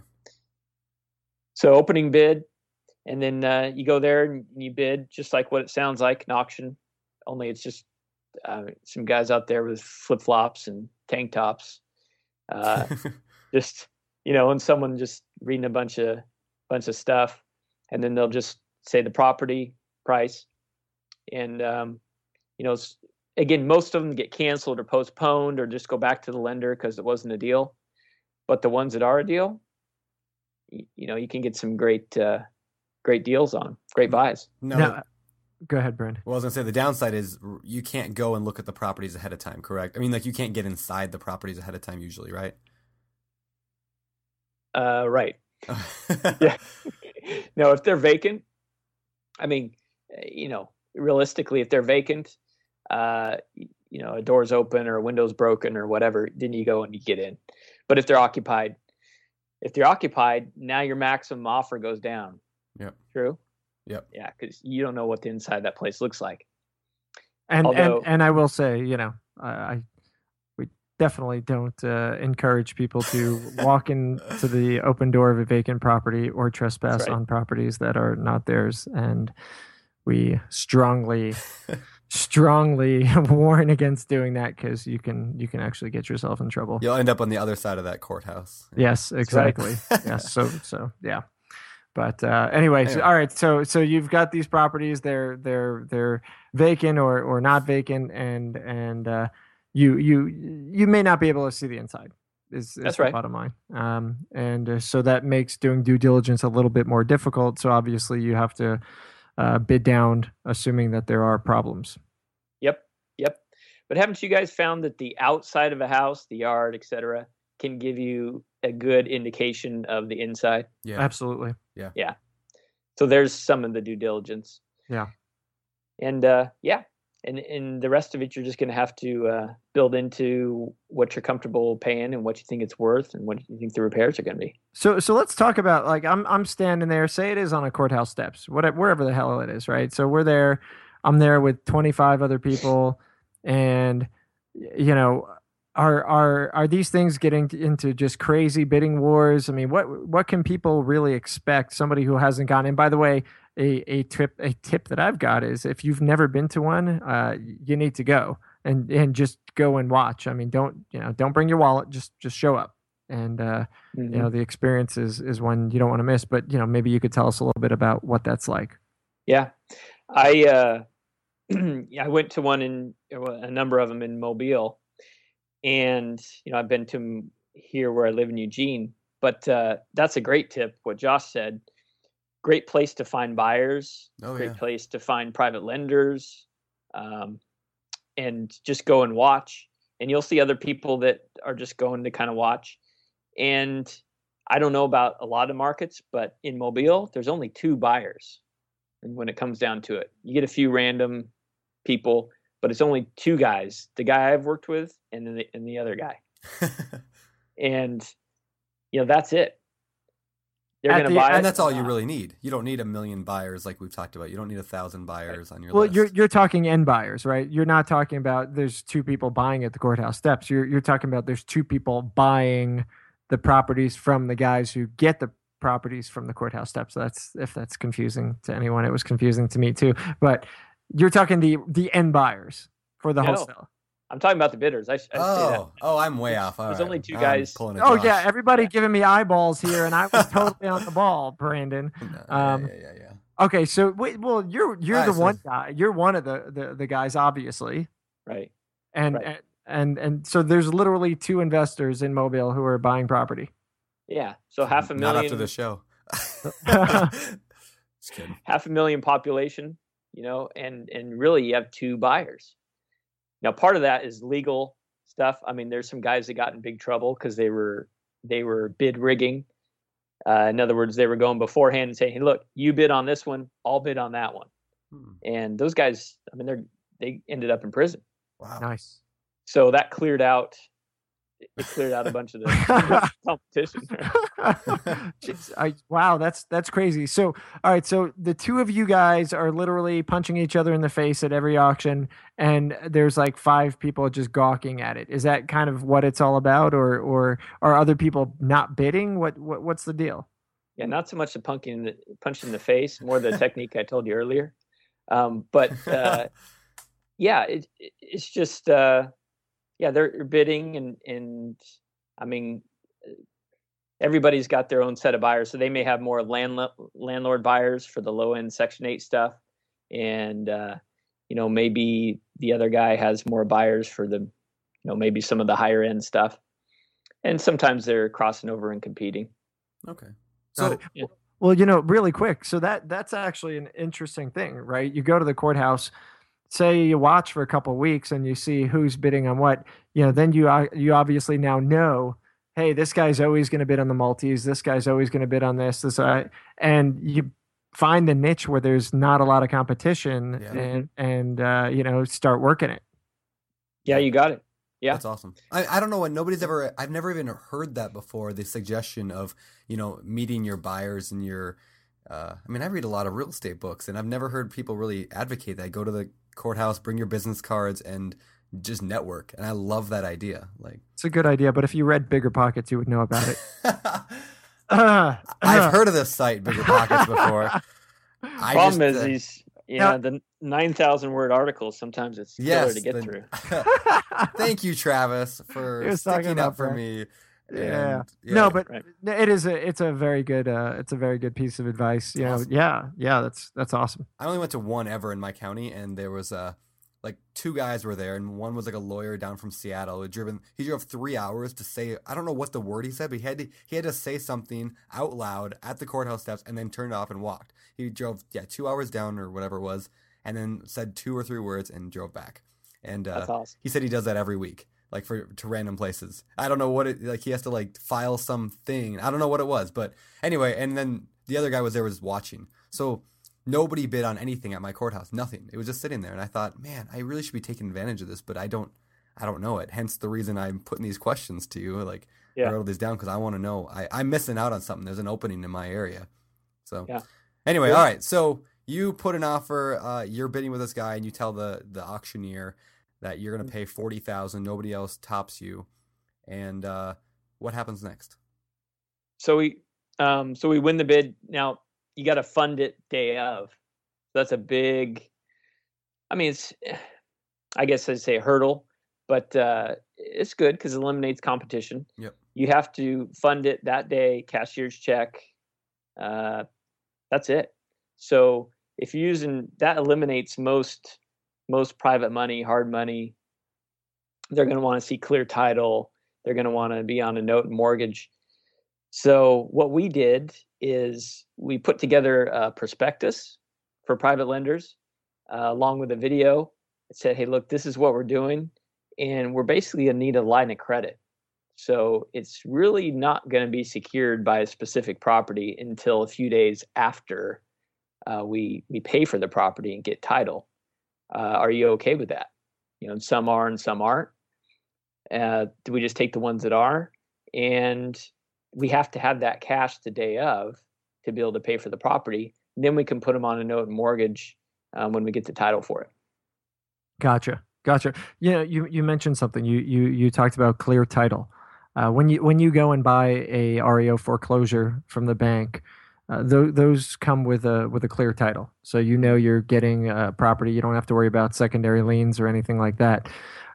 So opening bid, and then uh, you go there and you bid just like what it sounds like an auction. Only it's just uh, some guys out there with flip flops and tank tops, uh, just you know, and someone just reading a bunch of bunch of stuff, and then they'll just say the property price, and um, you know, again, most of them get canceled or postponed or just go back to the lender because it wasn't a deal. But the ones that are a deal, y- you know, you can get some great uh, great deals on, great buys. no. Now- go ahead, Brandon. Well, I was gonna say the downside is you can't go and look at the properties ahead of time. Correct? I mean, like you can't get inside the properties ahead of time usually, right? Uh, right. Yeah. no, if they're vacant, I mean, eh, you know, realistically, if they're vacant, uh, you know, a door's open or a window's broken or whatever, then you go and you get in. But if they're occupied, if they're occupied, now your maximum offer goes down. Yep. True. Yep. Yeah, because you don't know what the inside of that place looks like. And Although- and and I will say, you know, I, I we definitely don't uh, encourage people to walk into the open door of a vacant property or trespass right. on properties that are not theirs. And we strongly, strongly warn against doing that because you can you can actually get yourself in trouble. You'll end up on the other side of that courthouse. Yes, right. exactly. yes. So so yeah. But uh, anyway, so, Anyway. all right. So so you've got these properties. They're they're they're vacant or or not vacant, and and uh, you you you may not be able to see the inside. Is, is That's the right. bottom line. Um, and uh, so that makes doing due diligence a little bit more difficult. So obviously you have to uh, bid down, assuming that there are problems. Yep, yep. But haven't you guys found that the outside of a house, the yard, etc., can give you a good indication of the inside? Yeah. Absolutely. So there's some of the due diligence. Yeah. And uh, yeah, and and the rest of it you're just going to have to uh, build into what you're comfortable paying and what you think it's worth and what you think the repairs are going to be. So so let's talk about like I'm I'm standing there. Say it is on a courthouse steps, whatever wherever the hell it is, right? So we're there. I'm there with 25 other people, and you know, are are are these things getting into just crazy bidding wars? I mean, what what can people really expect? Somebody who hasn't gone. And by the way, a a tip a tip that I've got is if you've never been to one, uh, you need to go and and just go and watch. I mean, don't you know? Don't bring your wallet. Just just show up and. uh you know the experience is is one you don't want to miss but you know maybe you could tell us a little bit about what that's like Yeah, I uh, I went to one in well, a number of them in Mobile, and you know I've been to here where I live in Eugene. But uh, that's a great tip. What Josh said, great place to find buyers, Oh, great yeah. place to find private lenders, um, and just go and watch. And you'll see other people that are just going to kind of watch. And I don't know about a lot of markets, but in Mobile, there's only two buyers. And when it comes down to it, you get a few random people, but it's only two guys: the guy I've worked with, and then the, and the other guy. And you know that's it. They're going to the- buy, it and that's all you really need. You don't need a million buyers like we've talked about. You don't need a thousand buyers on your well list. you're you're talking end buyers right you're not talking about there's two people buying at the courthouse steps you're you're talking about there's two people buying the properties from the guys who get the properties from the courthouse steps that's if that's confusing to anyone it was confusing to me too but you're talking the the end buyers for the No. wholesale I'm talking about the bidders. I, I should say that. oh, oh, I'm way off. All there's right. only two I'm guys. pulling oh yeah everybody giving me eyeballs here and i was totally on the ball brandon No, Um, yeah, yeah, yeah, yeah. Okay, so wait, well, you're you're Alright, the so- one guy. You're one of the the, the guys, obviously, Right. and, Right. and and and so there's literally two investors in Mobile who are buying property. Yeah. So half a million. Not million. after the show. Just kidding. half a million population, you know, and and really you have two buyers. Now part of that is legal stuff. I mean, there's some guys that got in big trouble because they were they were bid rigging. Uh, in other words, they were going beforehand and saying, "Hey, look, you bid on this one, I'll bid on that one." Hmm. And those guys, I mean, they're they ended up in prison. Wow. Nice. So that cleared out. It cleared out a bunch of the competition. Jeez, I, wow, that's that's crazy. So, all right, so the two of you guys are literally punching each other in the face at every auction, and there's like five people just gawking at it. Is that kind of what it's all about, or or are other people not bidding? What, what what's the deal? Yeah, not so much the punking in the punch in the face, more the technique I told you earlier. Um, but uh, yeah, it, it, it's just uh, yeah, they're bidding and and I mean everybody's got their own set of buyers, so they may have more landlord landlord buyers for the low end Section Eight stuff, and uh, you know maybe the other guy has more buyers for the you know maybe some of the higher end stuff, and sometimes they're crossing over and competing. Okay. So. Yeah. Well, you know, really quick. So that that's actually an interesting thing, right? You go to the courthouse, say you watch for a couple weeks, and you see who's bidding on what. You know, then you you obviously now know, hey, this guy's always going to bid on the multis. This guy's always going to bid on this. This, uh, and you find the niche where there's not a lot of competition, Yeah. and and uh, you know, start working it. Yeah, you got it. Yeah. That's awesome. I, I don't know what nobody's ever I've never even heard that before. The suggestion of you know meeting your buyers and your uh, I mean I read a lot of real estate books and I've never heard people really advocate that. Go to the courthouse, bring your business cards, and just network. And I love that idea. Like It's a good idea, but if you read Bigger Pockets, you would know about it. Uh, I've heard of this site, Bigger Pockets, before. I Problem just, is uh, these, you Now- know, the nine thousand word articles. Sometimes it's killer Yes, to get the- through. Thank you, Travis, for He was talking sticking up for that. me. Yeah. And, No, but Right. it is a it's a very good uh it's a very good piece of advice. You know, Awesome. yeah, yeah, that's that's awesome. I only went to one ever in my county, and there was uh, like two guys were there, and one was like a lawyer down from Seattle. Who driven he drove three hours to say I don't know what the word he said, but he had to, he had to say something out loud at the courthouse steps, and then turned off and walked. He drove yeah two hours down or whatever it was, and then said two or three words and drove back. And uh, awesome. he said he does that every week, like for to random places. I don't know what it like. He has to like file something. I don't know what it was, but anyway. And then the other guy was there was watching. So nobody bid on anything at my courthouse. Nothing. It was just sitting there, and I thought, man, I really should be taking advantage of this, but I don't. I don't know it. Hence the reason I'm putting these questions to you. Like Yeah. I wrote these down because I want to know. I, I'm missing out on something. There's an opening in my area. So Yeah. anyway, Good. all right. So you put an offer. Uh, you're bidding with this guy, and you tell the the auctioneer that you're going to pay forty thousand. Nobody else tops you. And uh, what happens next? So we, um, so we win the bid. Now you got to fund it day of. That's a big. I mean, it's, I guess I'd say hurdle, but uh, it's good because it eliminates competition. Yep. You have to fund it that day, cashier's check. Uh, that's it. So if you're using that, eliminates most most private money, hard money. They're going to want to see clear title. They're going to want to be on a note and mortgage. So what we did is we put together a prospectus for private lenders, uh, along with a video. It said, "Hey, look, this is what we're doing, and we're basically gonna need of line of credit. So it's really not going to be secured by a specific property until a few days after uh, we we pay for the property and get title. Uh, are you okay with that? You know, some are and some aren't. Uh, do we just take the ones that are? And we have to have that cash the day of to be able to pay for the property. Then we can put them on a note and mortgage um, when we get the title for it. Gotcha, gotcha. Know, you you mentioned something. You you you talked about clear title. Uh, when you when you go and buy a REO foreclosure from the bank, uh, th- those come with a with a clear title, so you know you're getting a property. You don't have to worry about secondary liens or anything like that.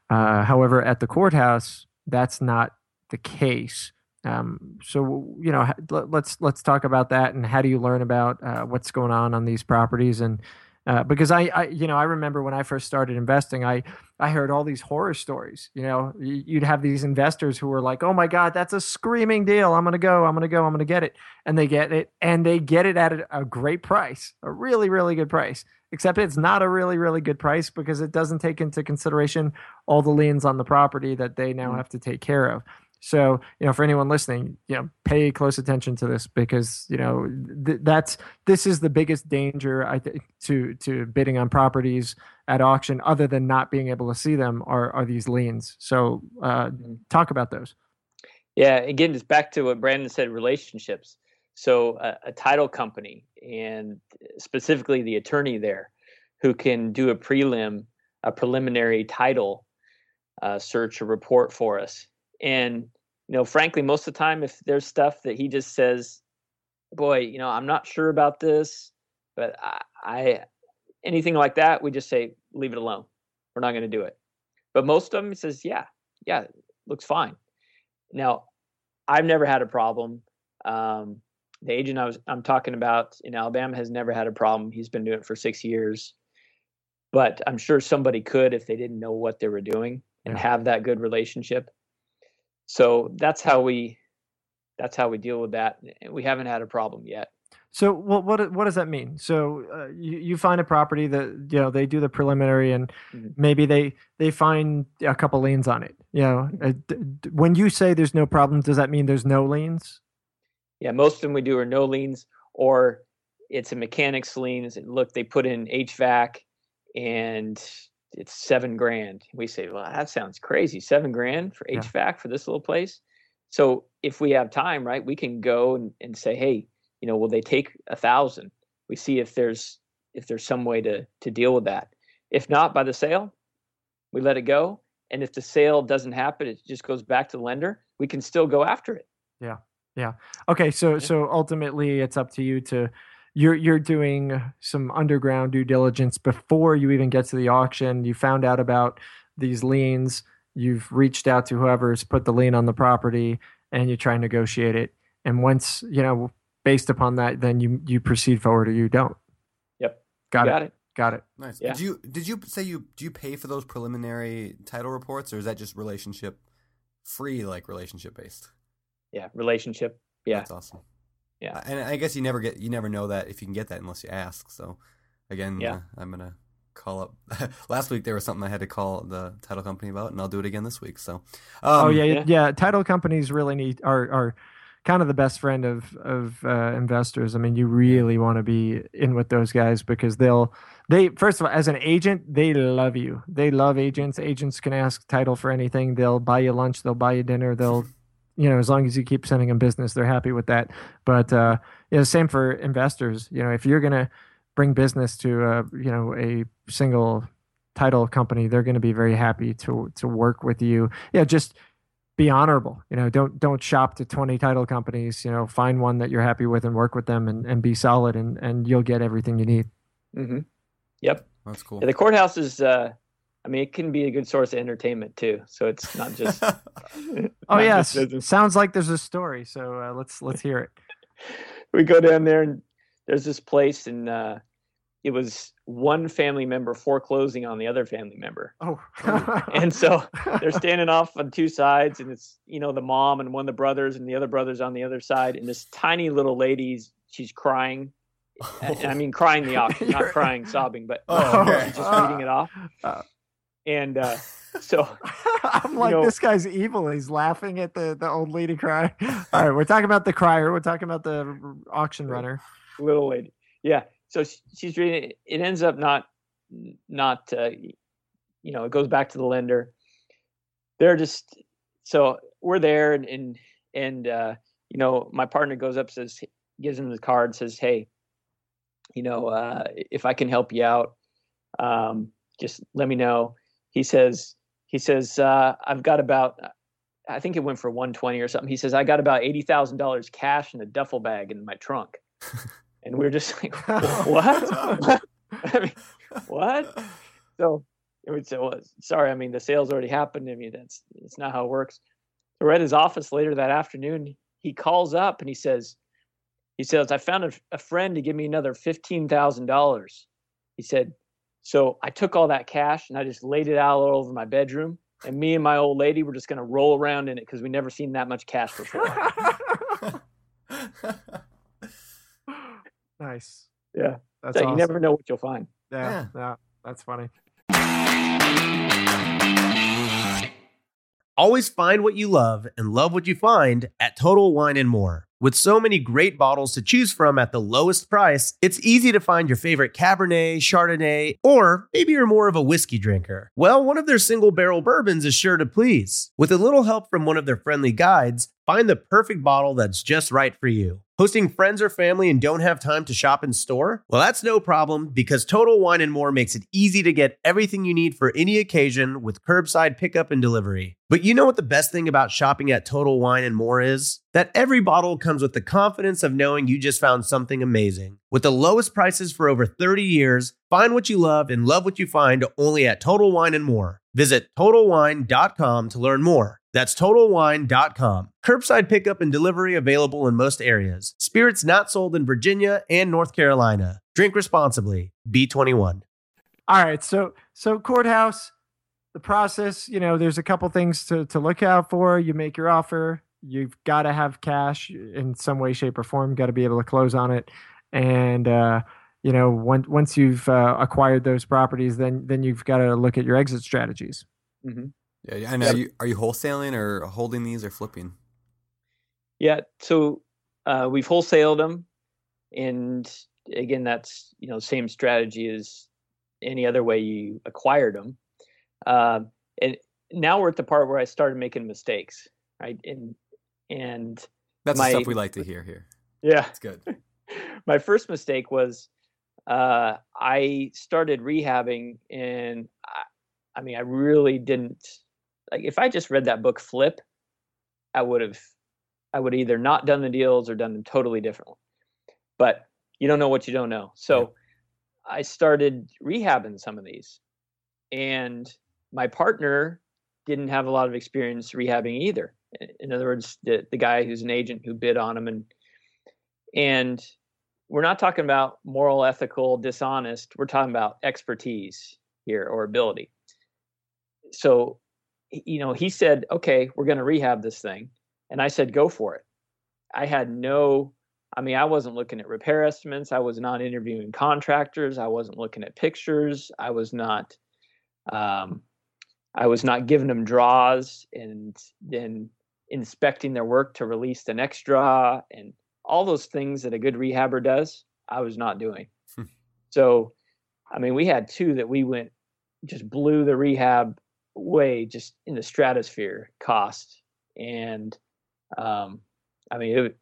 Uh, however, at the courthouse, that's not the case. Um, so you know, let's let's talk about that and how do you learn about uh, what's going on on these properties and uh, because I, I, you know, I remember when I first started investing, I, I heard all these horror stories. You know, you'd have these investors who were like, "Oh my God, that's a screaming deal! I'm gonna go, I'm gonna go, I'm gonna get it," and they get it, and they get it at a great price, a really, really good price. Except it's not a really, really good price because it doesn't take into consideration all the liens on the property that they now mm. have to take care of. So, you know, for anyone listening, you know, pay close attention to this because, you know, th- that's this is the biggest danger I think to to bidding on properties at auction other than not being able to see them are are these liens. So, uh, mm-hmm. talk about those. Yeah, again, it's back to what Brandon said relationships. So, a, a title company and specifically the attorney there who can do a prelim, a preliminary title uh, search or report for us and you know, frankly, most of the time, if there's stuff that he just says, "Boy, you know, I'm not sure about this," but I, I anything like that, we just say, "Leave it alone. We're not going to do it." But most of them, he says, "Yeah, yeah, looks fine." Now, I've never had a problem. Um, the agent I was I'm talking about in Alabama has never had a problem. He's been doing it for six years, but I'm sure somebody could if they didn't know what they were doing and yeah. have that good relationship so that's how we that's how we deal with that we haven't had a problem yet so what what what does that mean? So uh, you you find a property that you know they do the preliminary and mm-hmm. maybe they they find a couple liens on it. You know, uh, d- d- when you say there's no problem, does that mean there's no liens? Yeah, most of them we do are no liens or it's a mechanics lien. Look, they put in HVAC and it's seven grand. We say, well, that sounds crazy. Seven grand for HVAC yeah. for this little place. So if we have time, right, we can go and, and say, hey, you know, will they take a thousand? We see if there's if there's some way to to deal with that. If not by the sale, we let it go. And if the sale doesn't happen, it just goes back to the lender. We can still go after it. Yeah. Yeah. Okay. So yeah. so ultimately, it's up to you to you're you're doing some underground due diligence before you even get to the auction. You found out about these liens. You've reached out to whoever's put the lien on the property, and you try and negotiate it. And once you know, based upon that, then you you proceed forward or you don't. Yep. Got, it. got it. Got it. Nice. Yeah. Did you did you say you do you pay for those preliminary title reports, or is that just relationship free, like relationship based? Yeah, relationship. Yeah, that's awesome. Yeah, and I guess you never get you never know that if you can get that unless you ask. So again, yeah. Uh, I'm gonna call up. Last week there was something I had to call the title company about, and I'll do it again this week. So, um, oh yeah, yeah, yeah, title companies really need are are kind of the best friend of of uh, investors. I mean, you really want to be in with those guys because they'll they first of all as an agent they love you. They love agents. Agents can ask title for anything. They'll buy you lunch. They'll buy you dinner. They'll you know, as long as you keep sending them business, they're happy with that. But uh, you know, same for investors. You know, if you're going to bring business to a you know a single title company, they're going to be very happy to to work with you. Yeah, just be honorable. You know, don't don't shop to 20 title companies. You know, find one that you're happy with and work with them and, and be solid, and and you'll get everything you need. Mm-hmm. Yep, that's cool. Yeah, the courthouse is. Uh, I mean, it can be a good source of entertainment too. So it's not just. oh yes, sounds like there's a story. So uh, let's let's hear it. we go down there and there's this place and uh, it was one family member foreclosing on the other family member. Oh. and so they're standing off on two sides and it's you know the mom and one of the brothers and the other brothers on the other side and this tiny little lady's she's crying I mean, crying the auction, not crying, sobbing, but oh, okay. just reading it off. And uh, so I'm like, know, this guy's evil. He's laughing at the the old lady cry. All right, we're talking about the crier. We're talking about the auction runner. Little lady, yeah. So she's reading. It, it ends up not not uh, you know it goes back to the lender. They're just so we're there and and, and uh, you know my partner goes up says gives him the card says hey you know uh, if I can help you out um, just let me know he says he says uh, I've got about I think it went for 120 or something. He says I got about eighty thousand dollars cash in a duffel bag in my trunk, and we are just like, what? I mean, what? So it would say, well, sorry, I mean the sale's already happened. I mean that's it's not how it works. So we're at his office later that afternoon. He calls up and he says, he says, I found a, a friend to give me another fifteen thousand dollars. He said, so I took all that cash and I just laid it out all over my bedroom. And me and my old lady were just going to roll around in it because we never seen that much cash before. nice. Yeah. That's so awesome. you never know what you'll find. yeah, yeah, that's funny. Always find what you love and love what you find at Total Wine and More. With so many great bottles to choose from at the lowest price, it's easy to find your favorite Cabernet, Chardonnay, or maybe you're more of a whiskey drinker. Well, one of their single barrel bourbons is sure to please. With a little help from one of their friendly guides, find the perfect bottle that's just right for you. Hosting friends or family and don't have time to shop in store? Well, that's no problem because Total Wine and More makes it easy to get everything you need for any occasion with curbside pickup and delivery. But you know what the best thing about shopping at Total Wine and More is? That every bottle comes with the confidence of knowing you just found something amazing. With the lowest prices for over 30 years, find what you love and love what you find only at Total Wine and More. Visit TotalWine.com to learn more. That's TotalWine.com. Curbside pickup and delivery available in most areas. Spirits not sold in Virginia and North Carolina. Drink responsibly. B21. All right, so so courthouse, the process. You know, there's a couple things to to look out for. You make your offer. You've got to have cash in some way, shape, or form. Got to be able to close on it, and uh, you know, once once you've uh, acquired those properties, then then you've got to look at your exit strategies. hmm Yeah, and Yep. are you are you wholesaling or holding these or flipping? Yeah. So uh, we've wholesaled them, and again, that's you know same strategy as any other way you acquired them. Uh, and now we're at the part where I started making mistakes, right? And and That's My- the stuff we like to hear here. yeah, It's good. my first mistake was uh, I started rehabbing, and I, I mean, I really didn't like. If I just read that book, Flip, I would have, I would either not done the deals or done them totally differently. But you don't know what you don't know. So I started rehabbing some of these, and my partner didn't have a lot of experience rehabbing either. In other words, the the guy who's an agent who bid on them and and we're not talking about moral, ethical, dishonest. We're talking about expertise here or ability. So, you know, he said, okay, we're going to rehab this thing. And I said, go for it. I had no, I mean, I wasn't looking at repair estimates. I was not interviewing contractors. I wasn't looking at pictures. I was not, um, I was not giving them draws and then inspecting their work to release the next draw and all those things that a good rehabber does, I was not doing. Hmm. so, I mean, we had two that we went just blew the rehab way just in the stratosphere cost, and um, I mean it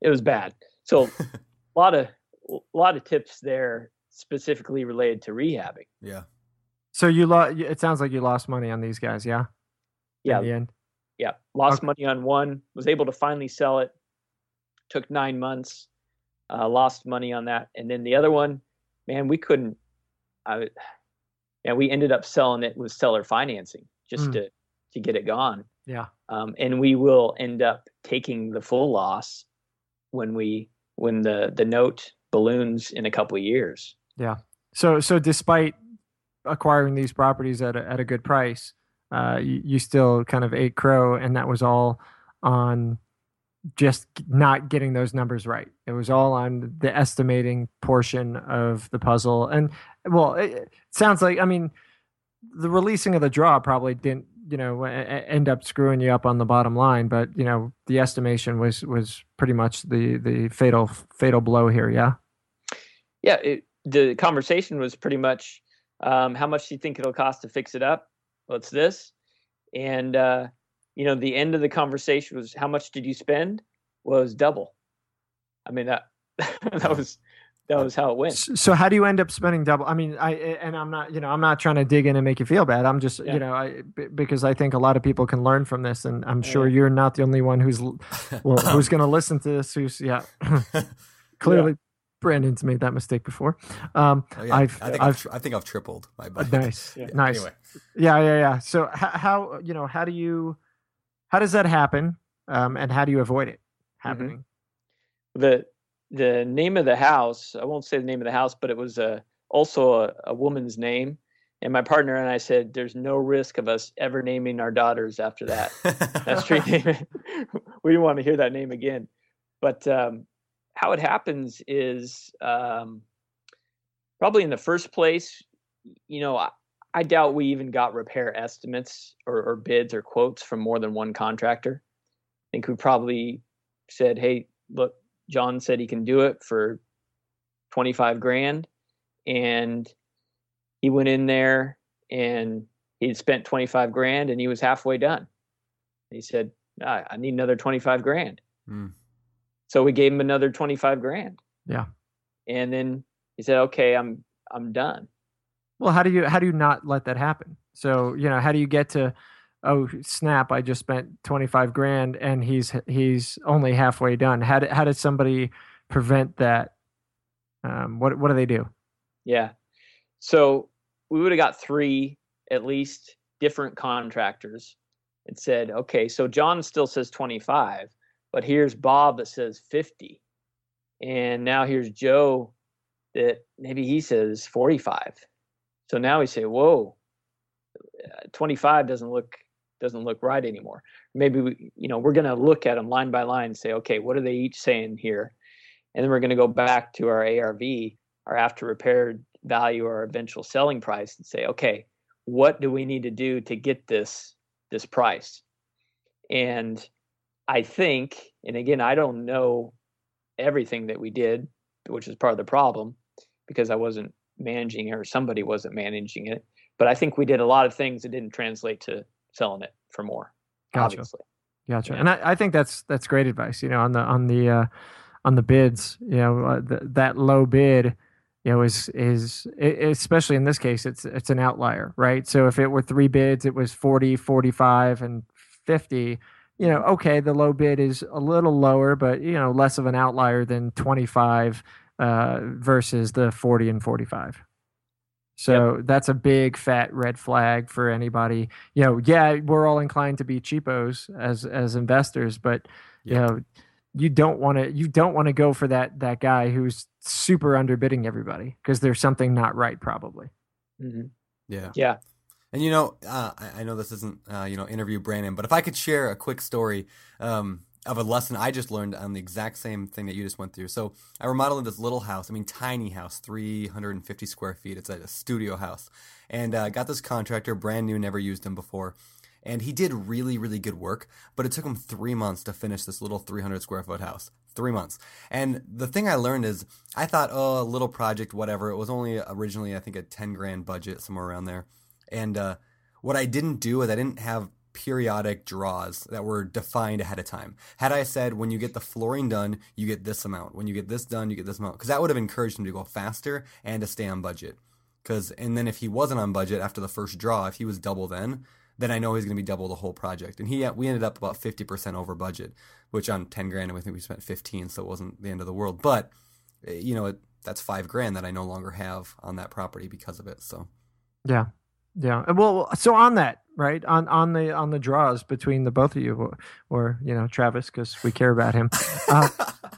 it was bad. So, a lot of a lot of tips there specifically related to rehabbing. Yeah. So you lost. It sounds like you lost money on these guys. Yeah. Yeah, In the end. yeah lost Okay. money on one was able to finally sell it took nine months uh, lost money on that and then the other one man we couldn't i and we ended up selling it with seller financing just Mm. to to get it gone Yeah. um, and we will end up taking the full loss when we when the the note balloons in a couple of years Yeah. So so despite acquiring these properties at a, at a good price, uh, you, you still kind of ate crow, and that was all on just not getting those numbers right. It was all on the estimating portion of the puzzle, and well, it, it sounds like I mean, the releasing of the draw probably didn't you know end up screwing you up on the bottom line, but you know the estimation was was pretty much the the fatal fatal blow here. Yeah. yeah it, the conversation was pretty much um, how much do you think it'll cost to fix it up what's this and uh, you know the end of the conversation was how much did you spend was double i mean that that was that was how it went So how do you end up spending double? I mean, I and I'm not, you know, I'm not trying to dig in and make you feel bad. I'm just, Yeah. you know, I b- because I think a lot of people can learn from this, and I'm sure yeah. you're not the only one who's well, who's going to listen to this. Who's yeah, clearly Brandon's made that mistake before. Um, Oh, yeah. I've, I think I've, I've, I think I've tripled my uh, budget. nice, Yeah. nice. Anyway, Yeah, yeah, yeah. So how, how you know how do you how does that happen, um, and how do you avoid it Mm-hmm. happening? the the name of the house i won't say the name of the house but it was a also a, a woman's name. And my partner and i said there's no risk of us ever naming our daughters after that. That street name we didn't want to hear that name again. But um, how it happens is um, probably in the first place you know I, doubt we even got repair estimates or, or bids or quotes from more than one contractor. I think we probably said hey look john said he can do it for 25 grand and he went in there and he'd spent 25 grand and he was halfway done. He said i, I need another 25 grand. Hmm. so we gave him another 25 grand. Yeah. and then he said okay i'm i'm done Well, how do you how do you not let that happen? So you know, how do you get to, oh snap, I just spent twenty five grand and he's he's only halfway done. How did how did somebody prevent that? Um, what what do they do? Yeah. So we would have got three at least different contractors and said, okay, so John still says 25, but here's Bob that says 50. And now here's Joe that maybe he says 45. So now we say, whoa, uh, 25 doesn't look doesn't look right anymore. Maybe we, you know, we're going to look at them line by line and say, okay, what are they each saying here? And then we're going to go back to our ARV, our after repaired value, or eventual selling price, and say, okay, what do we need to do to get this this price? And I think, and again, I don't know everything that we did, which is part of the problem because I wasn't managing it or somebody wasn't managing it. But I think we did a lot of things that didn't translate to selling it for more. Gotcha. Obviously. Gotcha. Yeah. And I, I think that's that's great advice. You know, on the on the uh, on the bids, you know, uh, th- that low bid, you know, is is i- especially in this case, it's it's an outlier, right? So if it were three bids, it was 40, 45, and 50. You know, okay, the low bid is a little lower, but you know, less of an outlier than 25 uh, versus the 40 and 45. So that's a big fat red flag for anybody. You know, yeah, we're all inclined to be cheapos as as investors, but you know, you don't want to you don't want to go for that that guy who's super underbidding everybody because there's something not right probably. hmm Yeah. Yeah. And you know, uh, I, I know this isn't uh, you know interview Brandon, but if I could share a quick story um, of a lesson I just learned on the exact same thing that you just went through. So I remodeled this little house. I mean, tiny house, 350 square feet. It's a, studio house, and uh, got this contractor, brand new, never used him before. And he did really, really good work, but it took him three months to finish this little 300 square foot house. Three months. And the thing I learned is I thought, oh, a little project, whatever. It was only originally, I think, a 10 grand budget, somewhere around there. And uh, what I didn't do is I didn't have periodic draws that were defined ahead of time. Had I said, when you get the flooring done, you get this amount. When you get this done, you get this amount. Because that would have encouraged him to go faster and to stay on budget. Because and then if he wasn't on budget after the first draw, if he was double then, then I know he's going to be double the whole project. And he we ended up about fifty percent over budget, which on ten grand, I think we spent fifteen, so it wasn't the end of the world. But eh, you know, it, that's five grand that I no longer have on that property because of it. So Yeah. Yeah. Well, so on that, right? On on the on the draws between the both of you or, or you know, Travis cuz we care about him. Uh,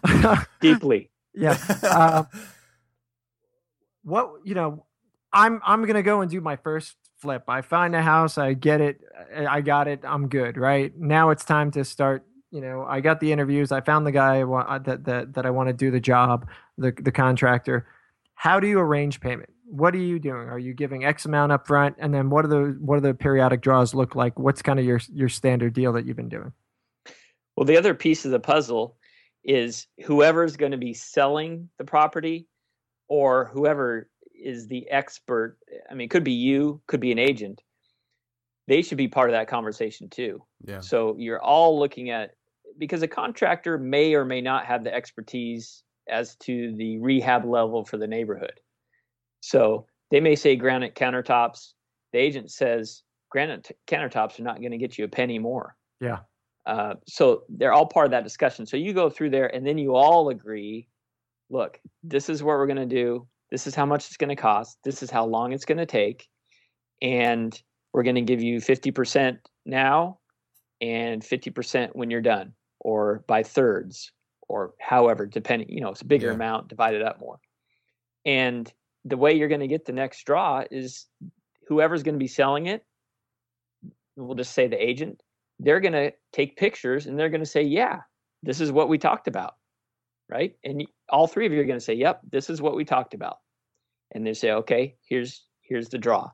Deeply. yeah. Uh, what, you know, I'm I'm going to go and do my first flip. I find a house, I get it, I got it, I'm good, right? Now it's time to start, you know, I got the interviews, I found the guy that that that I want to do the job, the the contractor. How do you arrange payment? What are you doing? Are you giving X amount up front and then what are the what are the periodic draws look like? What's kind of your your standard deal that you've been doing? Well, the other piece of the puzzle is whoever's going to be selling the property or whoever is the expert. I mean, it could be you, could be an agent. They should be part of that conversation too. yeah, So you're all looking at because a contractor may or may not have the expertise as to the rehab level for the neighborhood. So they may say granite countertops. The agent says granite t- countertops are not going to get you a penny more. Yeah. Uh, so they're all part of that discussion. So you go through there and then you all agree look, this is what we're going to do. This is how much it's going to cost. This is how long it's going to take. And we're going to give you 50% now and 50% when you're done, or by thirds, or however, depending, you know, it's a bigger Yeah. amount divided up more. And the way you're going to get the next draw is whoever's going to be selling it, we'll just say the agent, they're going to take pictures and they're going to say, yeah, this is what we talked about. Right. And all three of you are going to say, yep, this is what we talked about. And they say, okay, here's, here's the draw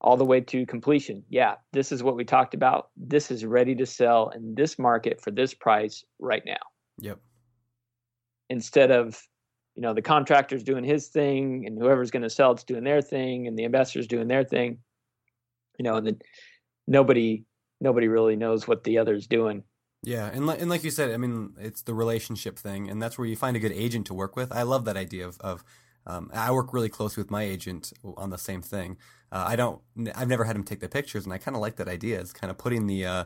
all the way to completion. Yeah, this is what we talked about. This is ready to sell in this market for this price right now. Yep. Instead of, you know, the contractor's doing his thing and whoever's going to sell it's doing their thing and the investor's doing their thing. You know, and then nobody nobody really knows what the other's doing. Yeah, and li- and like you said, I mean, it's the relationship thing, and that's where you find a good agent to work with. I love that idea of of. Um, I work really closely with my agent on the same thing. Uh, I don't. I've never had him take the pictures, and I kind of like that idea. It's kind of putting the uh,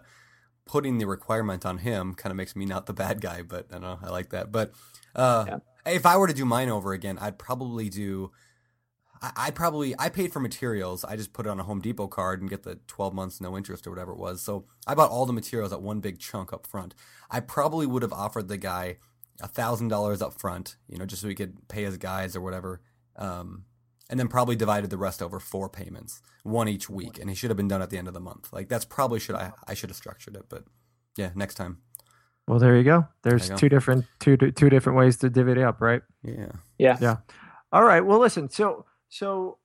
putting the requirement on him. Kind of makes me not the bad guy, but I don't know. I like that. But uh, Yeah. If I were to do mine over again, I'd probably do. I, I probably I paid for materials. I just put it on a Home Depot card and get the 12 months no interest or whatever it was. So I bought all the materials at one big chunk up front. I probably would have offered the guy a thousand dollars up front, you know, just so he could pay his guys or whatever. Um, and then probably divided the rest over four payments, one each week, and he should have been done at the end of the month. Like that's probably should I I should have structured it, but yeah, next time. Well, there you go. There's you go. two different two two different ways to divvy it up, right? Yeah. Yeah. Yeah. All right. Well, listen. So so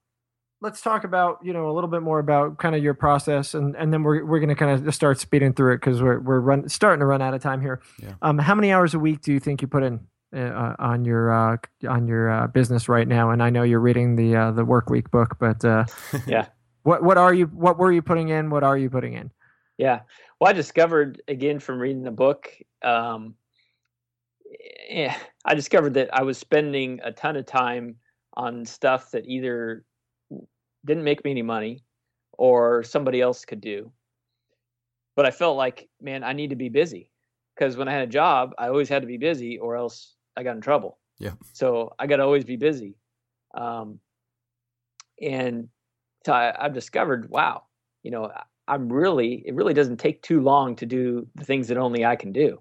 let's talk about you know a little bit more about kind of your process, and and then we're we're gonna kind of start speeding through it because we're we're run starting to run out of time here. Yeah. Um, how many hours a week do you think you put in? Uh, on your uh, on your uh, business right now, and I know you're reading the uh, the work week book, but uh, Yeah. what what are you what were you putting in? What are you putting in? Yeah. Well, I discovered again from reading the book. Um, yeah, I discovered that I was spending a ton of time on stuff that either didn't make me any money or somebody else could do. But I felt like, man, I need to be busy because when I had a job, I always had to be busy or else I got in trouble. Yeah. So I got to always be busy. Um, and so I, I've discovered, wow, you know, I'm really, it really doesn't take too long to do the things that only I can do.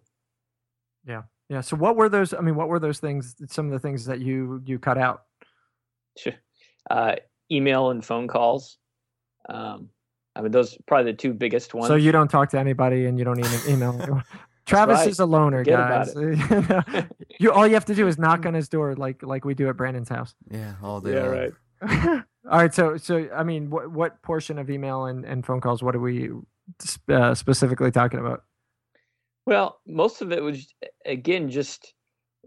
Yeah. Yeah. So what were those? I mean, what were those things? Some of the things that you you cut out. Sure. Uh, email and phone calls. Um, I mean, those are probably the two biggest ones. So you don't talk to anybody, and you don't even email. Travis right. is a loner, Forget guys. you all you have to do is knock on his door, like like we do at Brandon's house. Yeah, all day. yeah, long. right. All right. So so I mean, what what portion of email and, and phone calls? What are we uh, specifically talking about? Well, most of it was again just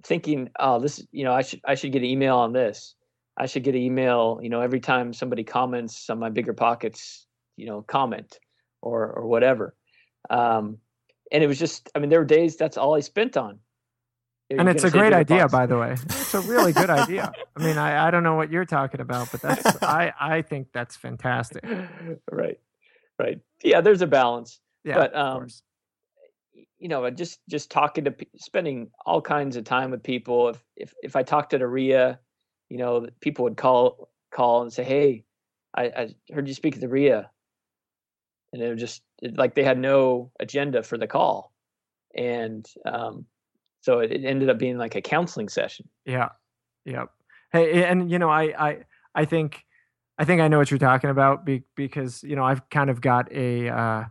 thinking, oh, this, you know, I should I should get an email on this. I should get an email, you know, every time somebody comments on my bigger pockets, you know, comment or or whatever. Um, and it was just, I mean, there were days that's all I spent on. And it's a great idea, by the way. It's a really good idea. I mean, I, I don't know what you're talking about, but that's I I think that's fantastic. right, right. Yeah, there's a balance. Yeah, But, um, you know, just just talking to, spending all kinds of time with people. If if if I talked to RIA, you know, people would call call and say, "Hey, I, I heard you speak at the RIA," and it was just it, like they had no agenda for the call, and um, so it, ended up being like a counseling session. Yeah. Yep. Hey, and you know, I I I think I think I know what you're talking about be, because you know I've kind of got a uh,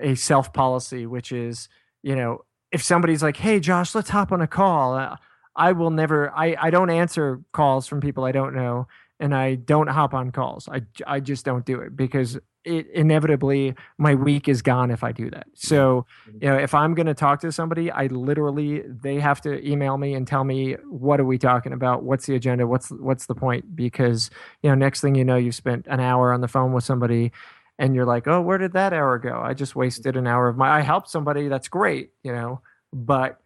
a self policy, which is you know if somebody's like, "Hey, Josh, let's hop on a call," uh, I will never. I I don't answer calls from people I don't know, and I don't hop on calls. I, I just don't do it because it inevitably my week is gone if I do that. So mm-hmm. you know if i'm going to talk to somebody i literally they have to email me and tell me what are we talking about? What's the agenda? What's what's the point? Because you know next thing you know you've spent an hour on the phone with somebody and you're like oh where did that hour go? I just mm-hmm. wasted an hour of my i helped somebody that's great you know? But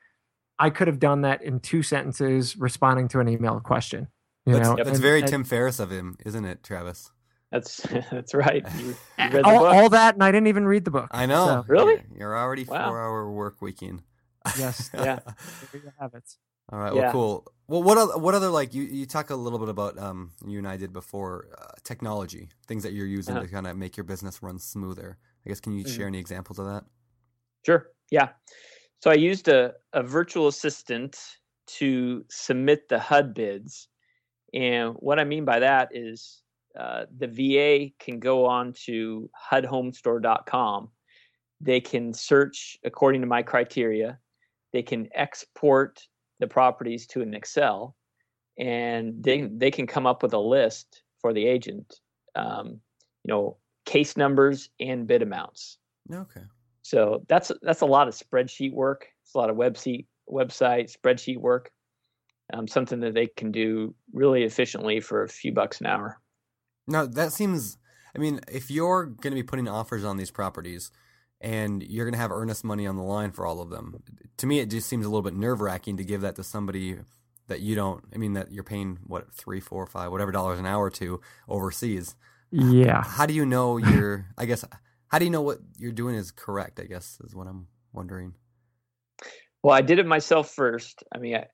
i could have done that in two sentences responding to an email question you That's, know? that's and- very and- Tim Ferriss of him, isn't it, Travis? That's that's right. You, you read the all, book. all that and i didn't even read the book I know. So, Really? You're, you're already Wow. four hour work weekend. Yes. Yeah. there you have it All right. Yeah. Well, cool. Well, what other, what other like you you talk a little bit about um you and I did before uh, technology things that you're using Uh-huh. to kind of make your business run smoother. I guess can you Mhm. share any examples of that? Sure. Yeah. So I used a, a virtual assistant to submit the HUD bids. And what I mean by that is uh, the VA can go on to HUDHomestore.com. They can search according to my criteria. They can export the properties to an Excel, and they they can come up with a list for the agent. Um, you know, case numbers and bid amounts. Okay. So that's that's a lot of spreadsheet work. It's a lot of website website spreadsheet work. Um, something that they can do really efficiently for a few bucks an hour. Now that seems. I mean, if you're going to be putting offers on these properties, and you're going to have earnest money on the line for all of them, to me it just seems a little bit nerve wracking to give that to somebody that you don't. I mean, that you're paying what three, four, five, whatever dollars an hour to overseas. Yeah. How do you know you're? I guess. How do you know what you're doing is correct? I guess is what I'm wondering. Well, I did it myself first. I mean, I,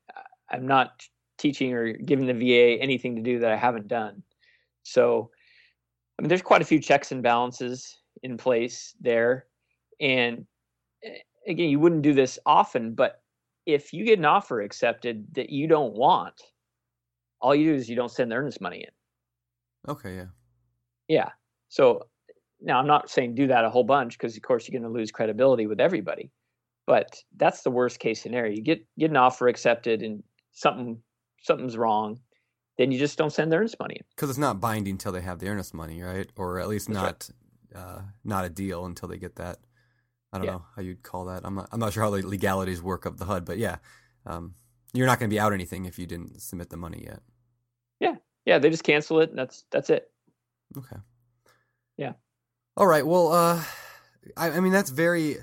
I'm not teaching or giving the VA anything to do that I haven't done. So, I mean, there's quite a few checks and balances in place there. And eh, again, you wouldn't do this often, but if you get an offer accepted that you don't want, all you do is you don't send the earnest money in. Okay. Yeah. Yeah. So now I'm not saying do that a whole bunch because of course you're going to lose credibility with everybody. But that's the worst case scenario. You get get an offer accepted and something something's wrong, then you just don't send the earnest money in. Because it's not binding until they have the earnest money, right? Or at least That's not uh, not a deal until they get that. I don't Yeah. know how you'd call that. I'm not. I'm not sure how the legalities work of the HUD, but yeah, um, you're not going to be out anything if you didn't submit the money yet. Yeah, yeah, they just cancel it and that's that's it. Okay. Yeah. All right. Well, uh, I, I mean that's very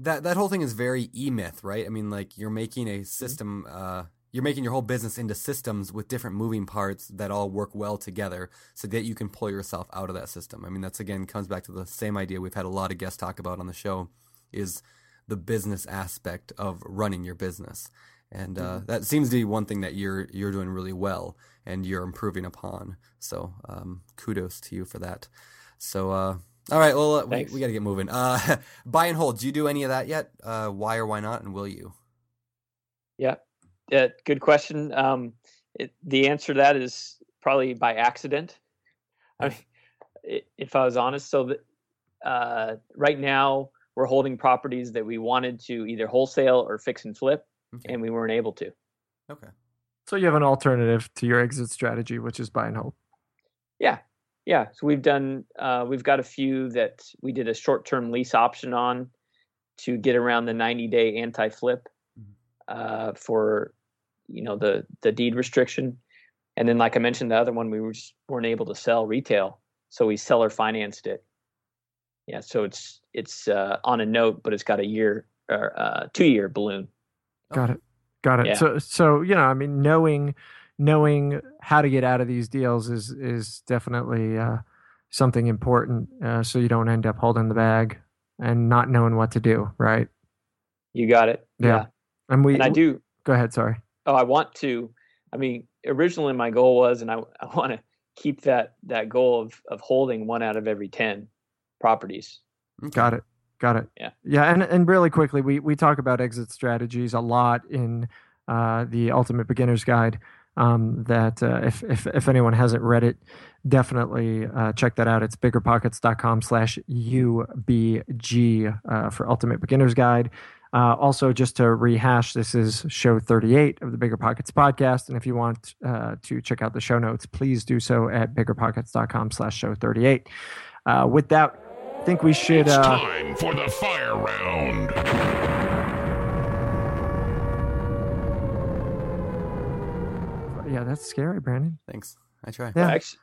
that that whole thing is very e myth, right? I mean, like you're making Mm-hmm. a system. Uh, you're making your whole business into systems with different moving parts that all work well together, so that you can pull yourself out of that system. I mean, that's again comes back to the same idea we've had a lot of guests talk about on the show, is the business aspect of running your business, and uh, Mm-hmm. that seems to be one thing that you're you're doing really well and you're improving upon. So um, kudos to you for that. So uh, all right, well uh, we, we got to get moving. Uh, buy and hold. Do you do any of that yet? Uh, why or why not? And will you? Yeah. Yeah, good question. Um, it, the answer to that is probably by accident. I mean, if I was honest, so that uh, right now we're holding properties that we wanted to either wholesale or fix and flip, Okay. and we weren't able to. Okay. So you have an alternative to your exit strategy, which is buy and hold. Yeah, yeah. So we've done. Uh, we've got a few that we did a short-term lease option on to get around the 90-day anti-flip Mhm. uh, for you know the the deed restriction, and then like I mentioned, the other one we were just weren't able to sell retail, so we seller financed it. Yeah, so it's it's uh, on a note, but it's got a year or uh, two-year balloon. Got it. Got it. Yeah. So so you know, I mean, knowing knowing how to get out of these deals is is definitely uh, something important. Uh, so you don't end up holding the bag and not knowing what to do. Right. You got it. Yeah. And we. and I do. Go ahead. Sorry. Oh i want to i mean originally my goal was and i, I want to keep that that goal of of holding one out of every 10 properties Got it. Got it. Yeah. Yeah. And and really quickly, we we talk about exit strategies a lot in uh, the Ultimate Beginner's Guide. Um, that uh, if, if if anyone hasn't read it, definitely uh, check that out. It's biggerpockets.com slash UBG uh, for Ultimate Beginner's Guide. Uh, also, just to rehash, this is show 38 of the Bigger Pockets podcast. And if you want uh, to check out the show notes, please do so at biggerpockets.com slash show 38. Uh, with that, I think we should. It's Uh, time for the fire round. yeah, that's scary, Brandon. Thanks. I try. Yeah. actually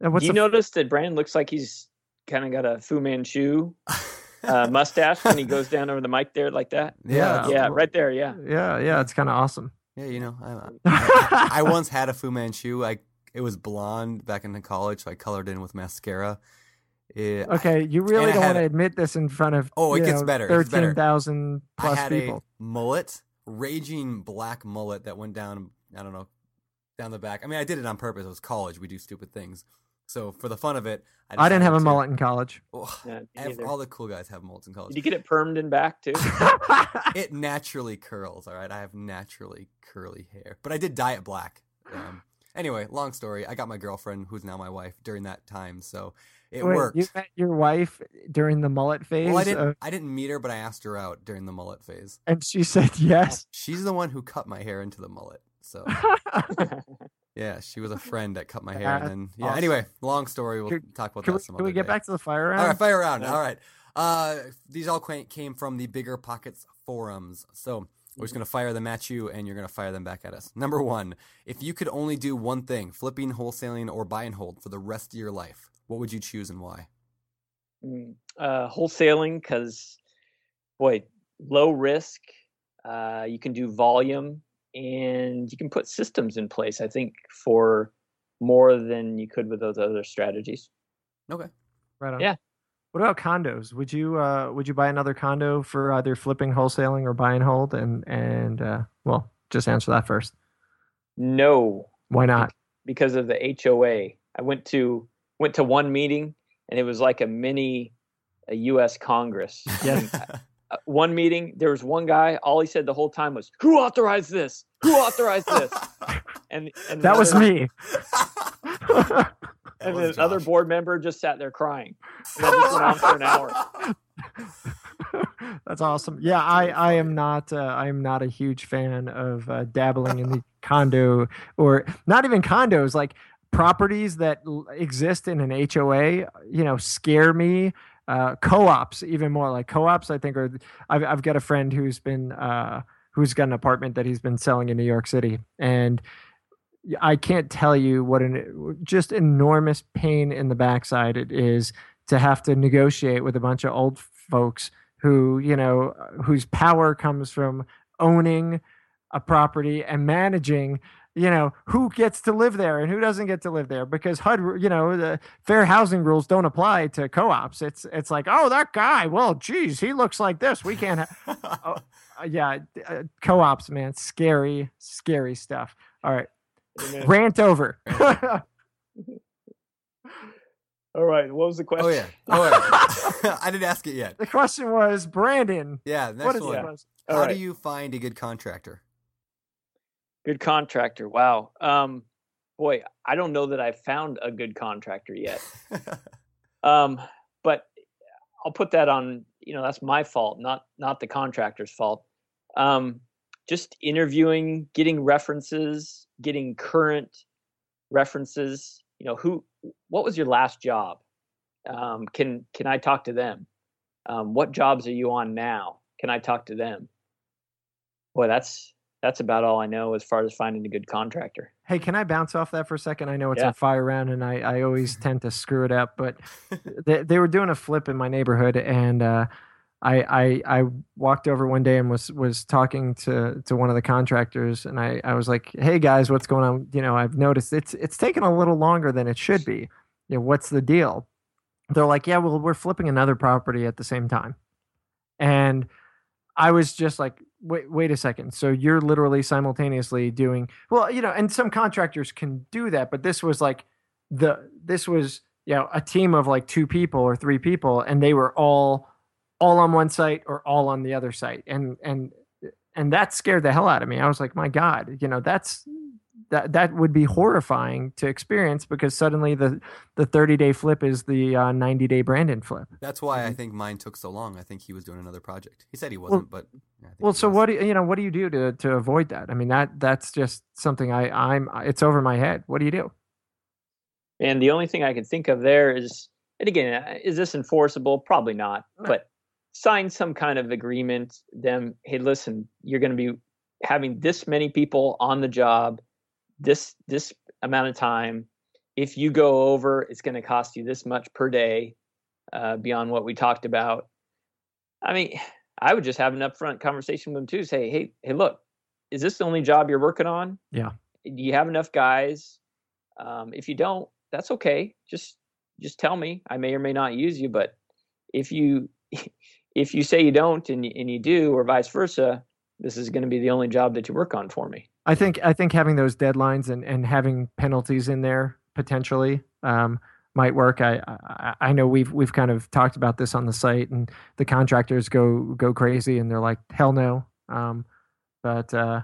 what's do you the- notice that brandon looks like he's kind of got a fu manchu uh, mustache when he goes down over the mic there like that yeah. yeah well- right there yeah Yeah, yeah, it's kind of awesome. Yeah. You know, I, I, I once had a Fu Manchu. I it was blonde back in college, so I colored in with mascara. It, Okay, you really don't want to admit this in front of Oh, it gets know, better, it gets better. Thirteen thousand I plus had people. a mullet, raging black mullet that went down. I don't know, down the back. I mean, I did it on purpose. It was college. We do stupid things, So for the fun of it, I didn't have a to- mullet in college. Oh, Yeah, me ev- neither. all the cool guys have mullets in college. Did you get it permed in back too? it naturally curls. All right, I have naturally curly hair, but I did dye it black. Um, anyway, long story. I got my girlfriend, who's now my wife, during that time, so it Wait, worked. You met your wife during the mullet phase, well, I didn't. of- I didn't meet her, but I asked her out during the mullet phase. and she said yes. She's the one who cut my hair into the mullet. So yeah, she was a friend that cut my hair, and then yeah. awesome. Anyway, long story. We'll Can- talk about Can that we, some can we get day. back to the fire round? All right, fire round. Yeah. All right. Uh, these all came from the Bigger Pockets forums. So we're just going to fire them at you and you're going to fire them back at us. Number one, if you could only do one thing, flipping, wholesaling, or buy and hold for the rest of your life, what would you choose and why? Mm, uh, wholesaling because boy low risk uh, you can do volume and you can put systems in place i think for more than you could with those other strategies Okay. Right on. Yeah. What about condos? Would you uh would you buy another condo for either flipping, wholesaling, or buy and hold? And and uh, well, just answer that first. no Why not? because of the hoa i went to went to one meeting and it was like a mini a us congress Yes. Uh, one meeting there was one guy all he said the whole time was who authorized this who authorized this and, and That was another- me. And was the other Josh. board member just sat there crying. And that just went on for an hour. That's awesome. Yeah, I, I am not uh, I am not a huge fan of uh, dabbling in the condo or not even condos like properties that l- exist in an HOA. You know, scare me. Uh, co-ops even more like co-ops. I think are I've I've got a friend who's been uh, who's got an apartment that he's been selling in New York City and. I can't tell you what an just enormous pain in the backside it is to have to negotiate with a bunch of old folks who you know whose power comes from owning a property and managing you know who gets to live there and who doesn't get to live there because HUD you know the fair housing rules don't apply to co-ops it's it's like oh that guy well geez he looks like this we can't ha-. uh, yeah uh, co-ops man scary scary stuff all right Amen. rant over All right. What was the question? oh yeah. Oh yeah. I didn't ask it yet. the question was brandon Yeah. what Next is the one. question? How All do you find a good contractor? Good contractor. Wow. Um, boy, I don't know that I've found a good contractor yet. Um, but I'll put that on. You know, that's my fault, not not the contractor's fault. Um, just interviewing, getting references, getting current references. You know, who? What was your last job? Um, can can I talk to them? Um, what jobs are you on now? Can I talk to them? Boy, that's that's about all I know as far as finding a good contractor. Hey, can I bounce off that for a second? I know it's Yeah. a fire round, and I, I always tend to screw it up. But they, they were doing a flip in my neighborhood, and uh, I, I I walked over one day and was was talking to to one of the contractors, and I, I was like, "Hey guys, what's going on? You know, I've noticed it's it's taken a little longer than it should be. You know, what's the deal?" They're like, "Yeah, well, we're flipping another property at the same time," and I was just like, wait, wait a second. So you're literally simultaneously doing well, you know, and some contractors can do that, but this was like the this was you know a team of like two people or three people, and they were all all on one site or all on the other site, and and and that scared the hell out of me. I was like, my God, you know, that's that that would be horrifying to experience because suddenly the the 30 day flip is the uh, 90 day Brandon flip. That's why. I think mine took so long. I think he was doing another project. He said he wasn't, but yeah, Well, so was. what do you, you know? What do you do to to avoid that? I mean, that that's just something I I'm it's over my head. What do you do? And the only thing I can think of there is, and again, uh, is this enforceable? Probably not. No. But sign some kind of agreement. Them, hey, listen, you're going to be having this many people on the job, this this amount of time. If you go over, it's going to cost you this much per day, uh, beyond what we talked about. I mean, I would just have an upfront conversation with them too. Say, hey, hey, look, is this the only job you're working on? Yeah. Do you have enough guys? Um, if you don't, that's okay. Just just tell me. I may or may not use you, but if you if you say you don't and and you do, or vice versa, this is going to be the only job that you work on for me. I think I think having those deadlines and and having penalties in there potentially um, might work. I, I I know we've we've kind of talked about this on the site, and the contractors go go crazy, and they're like, hell no. Um, but uh,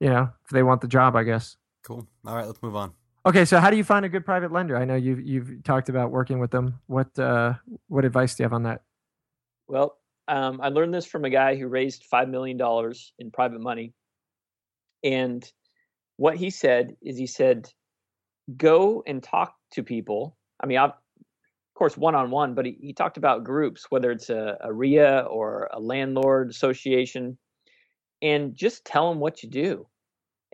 you know, if they want the job, I guess. Cool. All right, let's move on. Okay, so how do you find a good private lender? I know you've you've talked about working with them. What uh, what advice do you have on that? Well, um, I learned this from a guy who raised five million dollars in private money, and what he said is he said, "Go and talk to people." I mean, I've, of course, one on one, but he, he talked about groups, whether it's a, a RIA or a landlord association, and just tell them what you do,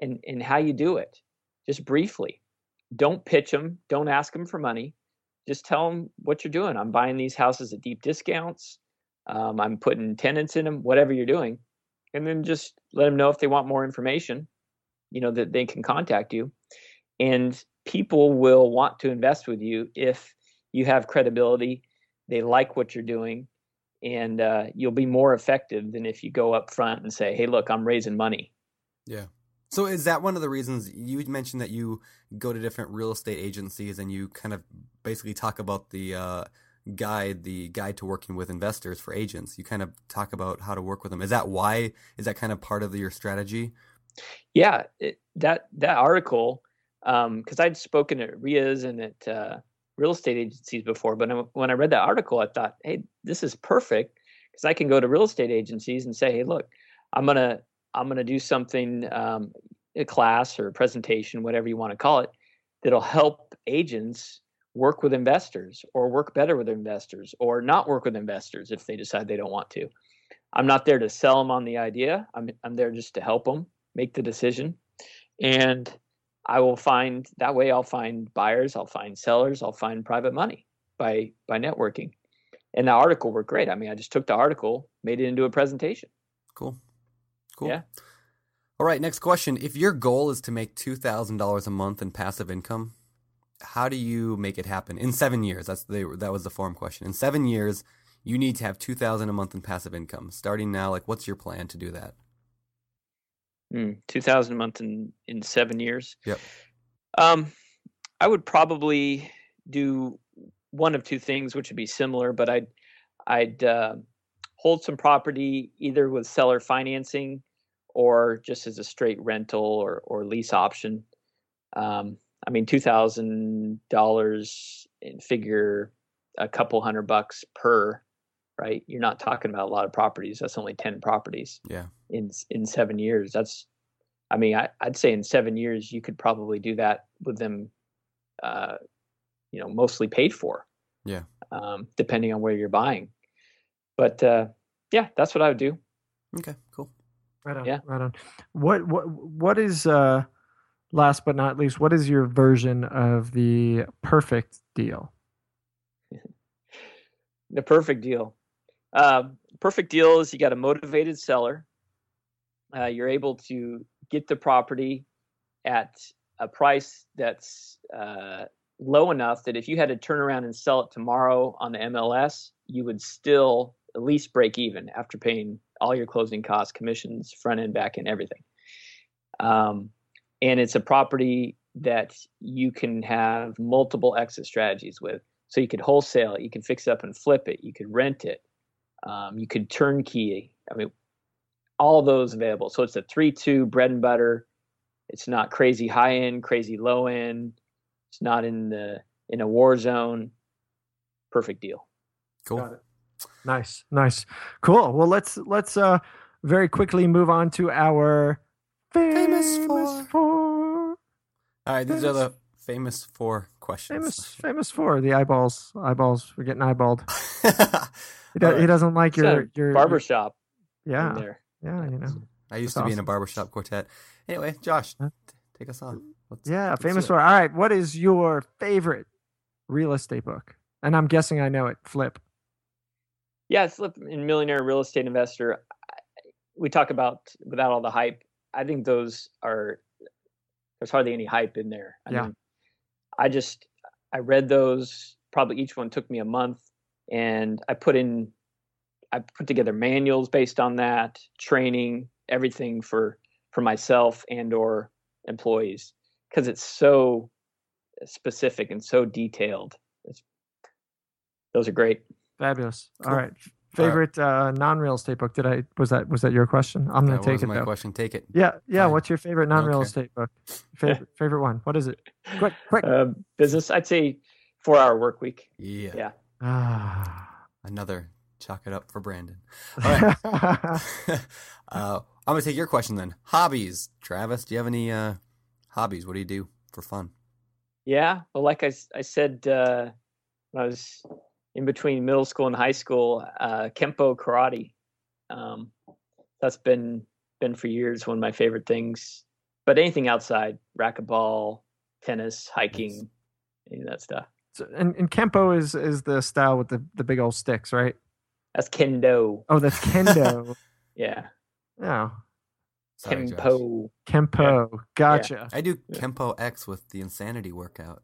and and how you do it, just briefly. Don't pitch them. Don't ask them for money. Just tell them what you're doing. I'm buying these houses at deep discounts um, I'm putting tenants in them, whatever you're doing, and then just let them know if they want more information, you know, that they can contact you. And people will want to invest with you if you have credibility, they like what you're doing, and uh, you'll be more effective than if you go up front and say, hey, look, I'm raising money. Yeah. So is that one of the reasons you mentioned that you go to different real estate agencies and you kind of basically talk about the uh, guide, the guide to working with investors for agents. You kind of talk about how to work with them. Is that why? Is that kind of part of your strategy? Yeah, it, that that article, because um, I'd spoken at RIAs and at uh, real estate agencies before, but when I read that article, I thought, hey, this is perfect because I can go to real estate agencies and say, hey, look, I'm gonna I'm gonna do something, um, a class or a presentation, whatever you want to call it, that'll help agents work with investors or work better with investors or not work with investors if they decide they don't want to. I'm not there to sell them on the idea. I'm I'm there just to help them make the decision. And I will find that way I'll find buyers, I'll find sellers, I'll find private money by by networking. And the article worked great. I mean, I just took the article, made it into a presentation. Cool. Cool. Yeah. All right, next question. If your goal is to make $2,000 a month in passive income, how do you make it happen in seven years? That's the, that was the forum question. In seven years, you need to have two thousand a month in passive income. Starting now, like, what's your plan to do that? Mm, two thousand a month in in seven years. Yep. Um, I would probably do one of two things, which would be similar, but I'd I'd uh, hold some property either with seller financing or just as a straight rental or or lease option. Um, I mean, two thousand dollars in figure a couple hundred bucks per, right? You're not talking about a lot of properties. That's only ten properties. Yeah. In in seven years, that's. I mean, I, I'd say in seven years you could probably do that with them, uh, you know, mostly paid for. Yeah. Um, depending on where you're buying, but uh, yeah, that's what I would do. Okay. Cool. Right on. Yeah. Right on. What what what is uh last but not least, what is your version of the perfect deal? the perfect deal. Uh, perfect deal is you got a motivated seller. Uh, you're able to get the property at a price that's uh, low enough that if you had to turn around and sell it tomorrow on the MLS, you would still at least break even after paying all your closing costs, commissions, front end, back end, everything. Um, and it's a property that you can have multiple exit strategies with. So you could wholesale it, you could fix it up and flip it, you could rent it, um, you could turnkey. I mean, all those available. So it's a three-two bread and butter. It's not crazy high end, crazy low end. It's not in the in a war zone. Perfect deal. Cool. Nice, nice, cool. Well, let's let's uh very quickly move on to our famous, famous four. All right, these are the famous four questions. Famous, famous four. The eyeballs, eyeballs. We're getting eyeballed. he, do, right. he doesn't like It's your a your barbershop Yeah, there. yeah, you know. I used That's to be in a barbershop quartet. Anyway, Josh, Huh? t- take us on. Let's, Yeah, let's famous four. All right, what is your favorite real estate book? And I'm guessing I know it. Flip. Yeah, Flip and Millionaire Real Estate Investor. We talk about without all the hype. I think those are there's hardly any hype in there. I Yeah. mean, I just I read those. Probably each one took me a month, and I put in I put together manuals based on that, training, everything for for myself and or employees because it's so specific and so detailed those are great. Fabulous. All Cool. right. Favorite uh, non-real estate book? Did I was that was that your question? I'm gonna That take was it my though. question. Take it. Yeah, yeah. Fine. What's your favorite non-real Okay. estate book? Favorite favorite one? What is it? Quick, quick. Uh, business, I'd say four hour work week. Yeah. Yeah. Ah. Another chalk it up for Brandon. All right. uh, I'm gonna take your question then. Hobbies, Travis. Do you have any uh, hobbies? What do you do for fun? Yeah. Well, like I I said, uh, when I was in between middle school and high school, uh, Kempo karate. Um, that's been been for years one of my favorite things. But anything outside, racquetball, tennis, hiking, any of that stuff. So, and, and kempo is is the style with the the big old sticks, right? That's kendo. Oh, that's kendo. Yeah. oh, Sorry, Josh. Kempo. kempo. Gotcha. I do Kempo X with the Insanity workout.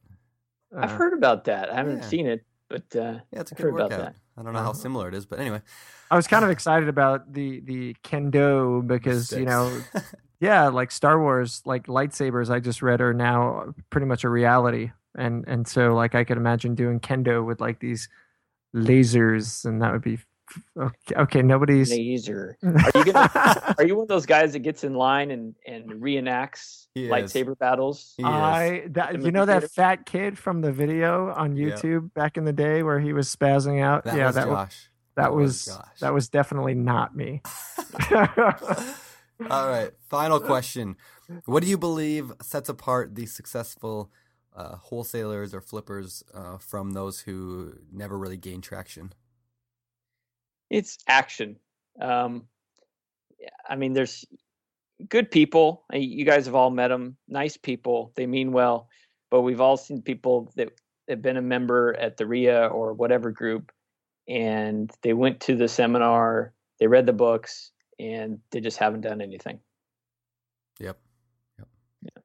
I've Uh, heard about that. I haven't Yeah. seen it, but uh, Yeah, it's a I've good heard about workout. that. I don't know how Uh-huh. similar it is, but anyway. I was kind of excited about the the kendo because you know yeah like star wars like lightsabers i just read are now pretty much a reality and and so like i could imagine doing kendo with like these lasers and that would be f- okay, okay nobody's laser. Are you gonna? Are you one of those guys that gets in line and and reenacts He is. lightsaber battles? He. I that you the know that fat kid from the video on Yeah. YouTube back in the day where he was spazzing out. That yeah, was that wa- Josh. that was Josh. that was definitely not me. All right. Final question. What do you believe sets apart the successful uh, wholesalers or flippers uh, from those who never really gain traction? It's action. Um, I mean, there's good people. You guys have all met them. Nice people. They mean well, but we've all seen people that have been a member at the RIA or whatever group, and they went to the seminar, they read the books, and they just haven't done anything. Yep. Yep.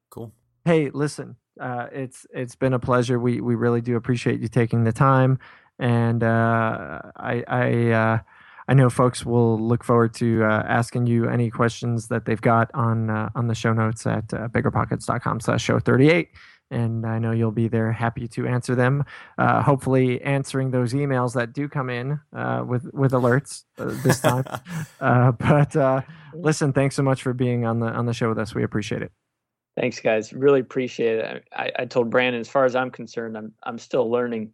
Cool. hey, listen, uh, it's it's been a pleasure. We we really do appreciate you taking the time, and uh, I I uh, I know folks will look forward to uh, asking you any questions that they've got on uh, on the show notes at uh, biggerpockets.com slash show thirty eight. And I know you'll be there, happy to answer them. Uh, hopefully, answering those emails that do come in uh, with with alerts uh, this time. uh, but uh, listen, thanks so much for being on the on the show with us. We appreciate it. Thanks, guys. Really appreciate it. I, I told Brandon, as far as I'm concerned, I'm I'm still learning,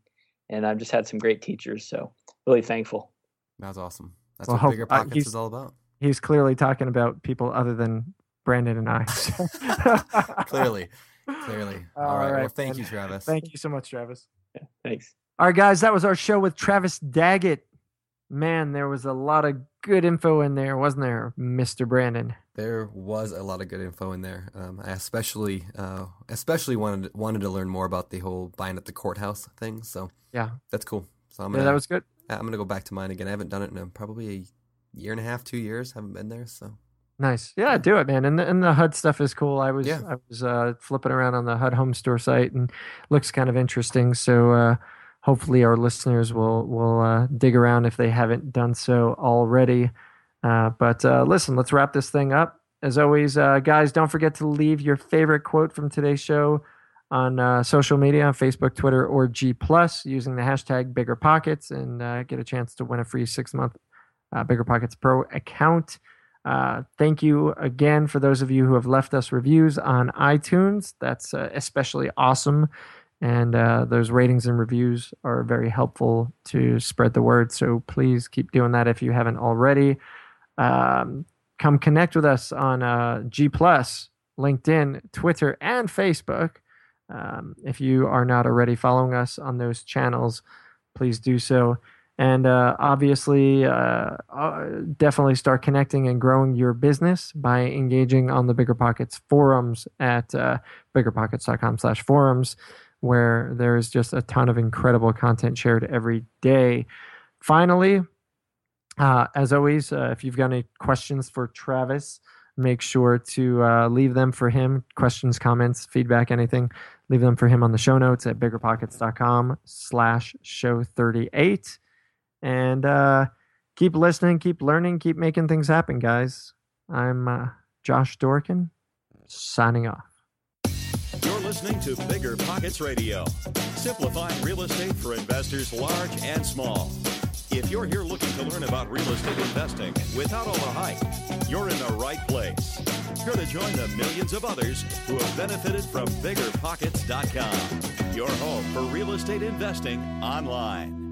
and I've just had some great teachers. So really thankful. That was awesome. That's Well, what hope- Bigger uh, Pockets he's- is all about. he's clearly talking about people other than Brandon and I. Clearly. Clearly. All all right. right, Well, thank man. you, Travis. Thank you so much, Travis. Thanks. All right, guys, that was our show with Travis Daggett. Man, there was a lot of good info in there, wasn't there, Mr. Brandon? There was a lot of good info in there. Um, I especially, uh, especially wanted wanted to learn more about the whole buying at the courthouse thing. So Yeah. that's cool. So I'm Yeah, gonna, that was good. I'm gonna go back to mine again. I haven't done it in a, probably a year and a half, two years. Haven't been there. So Nice. Yeah, do it, man. And the, and the HUD stuff is cool. I was Yeah. I was uh, flipping around on the HUD home store site and looks kind of interesting. So uh, hopefully our listeners will will uh, dig around if they haven't done so already. Uh, but uh, listen, let's wrap this thing up. As always, uh, guys, don't forget to leave your favorite quote from today's show on uh, social media on Facebook, Twitter, or G Plus using the hashtag Bigger Pockets and uh, get a chance to win a free six month uh, Bigger Pockets Pro account. Uh, thank you again for those of you who have left us reviews on iTunes. That's uh, especially awesome. And uh, those ratings and reviews are very helpful to spread the word. So please keep doing that if you haven't already. Um, come connect with us on G Plus, LinkedIn, Twitter, and Facebook. Um, if you are not already following us on those channels, please do so. And uh, obviously uh, uh, definitely start connecting and growing your business by engaging on the bigger pockets forums at uh, biggerpockets.com slash forums where there's just a ton of incredible content shared every day. Finally uh, as always uh, if you've got any questions for travis make sure to uh, leave them for him questions comments feedback anything leave them for him on the show notes at biggerpockets.com slash show 38 and uh, keep listening, keep learning, keep making things happen, guys. I'm uh, Josh Dorkin, signing off. You're listening to Bigger Pockets Radio, simplifying real estate for investors large and small. If you're here looking to learn about real estate investing without all the hype, you're in the right place. You're to join the millions of others who have benefited from biggerpockets.com, your home for real estate investing online.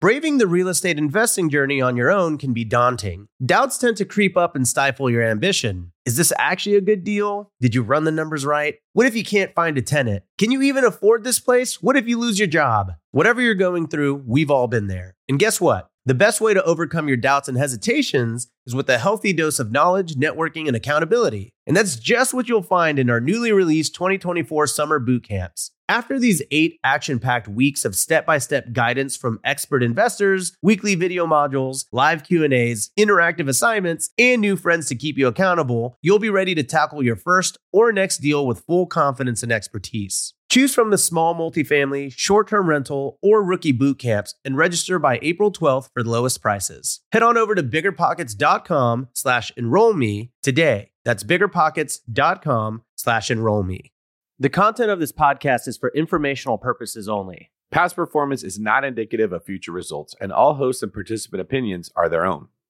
Braving the real estate investing journey on your own can be daunting. Doubts tend to creep up and stifle your ambition. Is this actually a good deal? Did you run the numbers right? What if you can't find a tenant? Can you even afford this place? What if you lose your job? Whatever you're going through, we've all been there. And guess what? The best way to overcome your doubts and hesitations is with a healthy dose of knowledge, networking, and accountability. And that's just what you'll find in our newly released 2024 summer boot camps. After these eight action packed weeks of step by step guidance from expert investors, weekly video modules, live Q&As, interactive assignments, and new friends to keep you accountable, you'll be ready to tackle your first or next deal with full confidence and expertise. Choose from the small multifamily, short term rental, or rookie boot camps and register by April 12th for the lowest prices. Head on over to biggerpockets.com slash enroll me today. That's biggerpockets.com slash enroll me. The content of this podcast is for informational purposes only. Past performance is not indicative of future results, and all hosts and participant opinions are their own.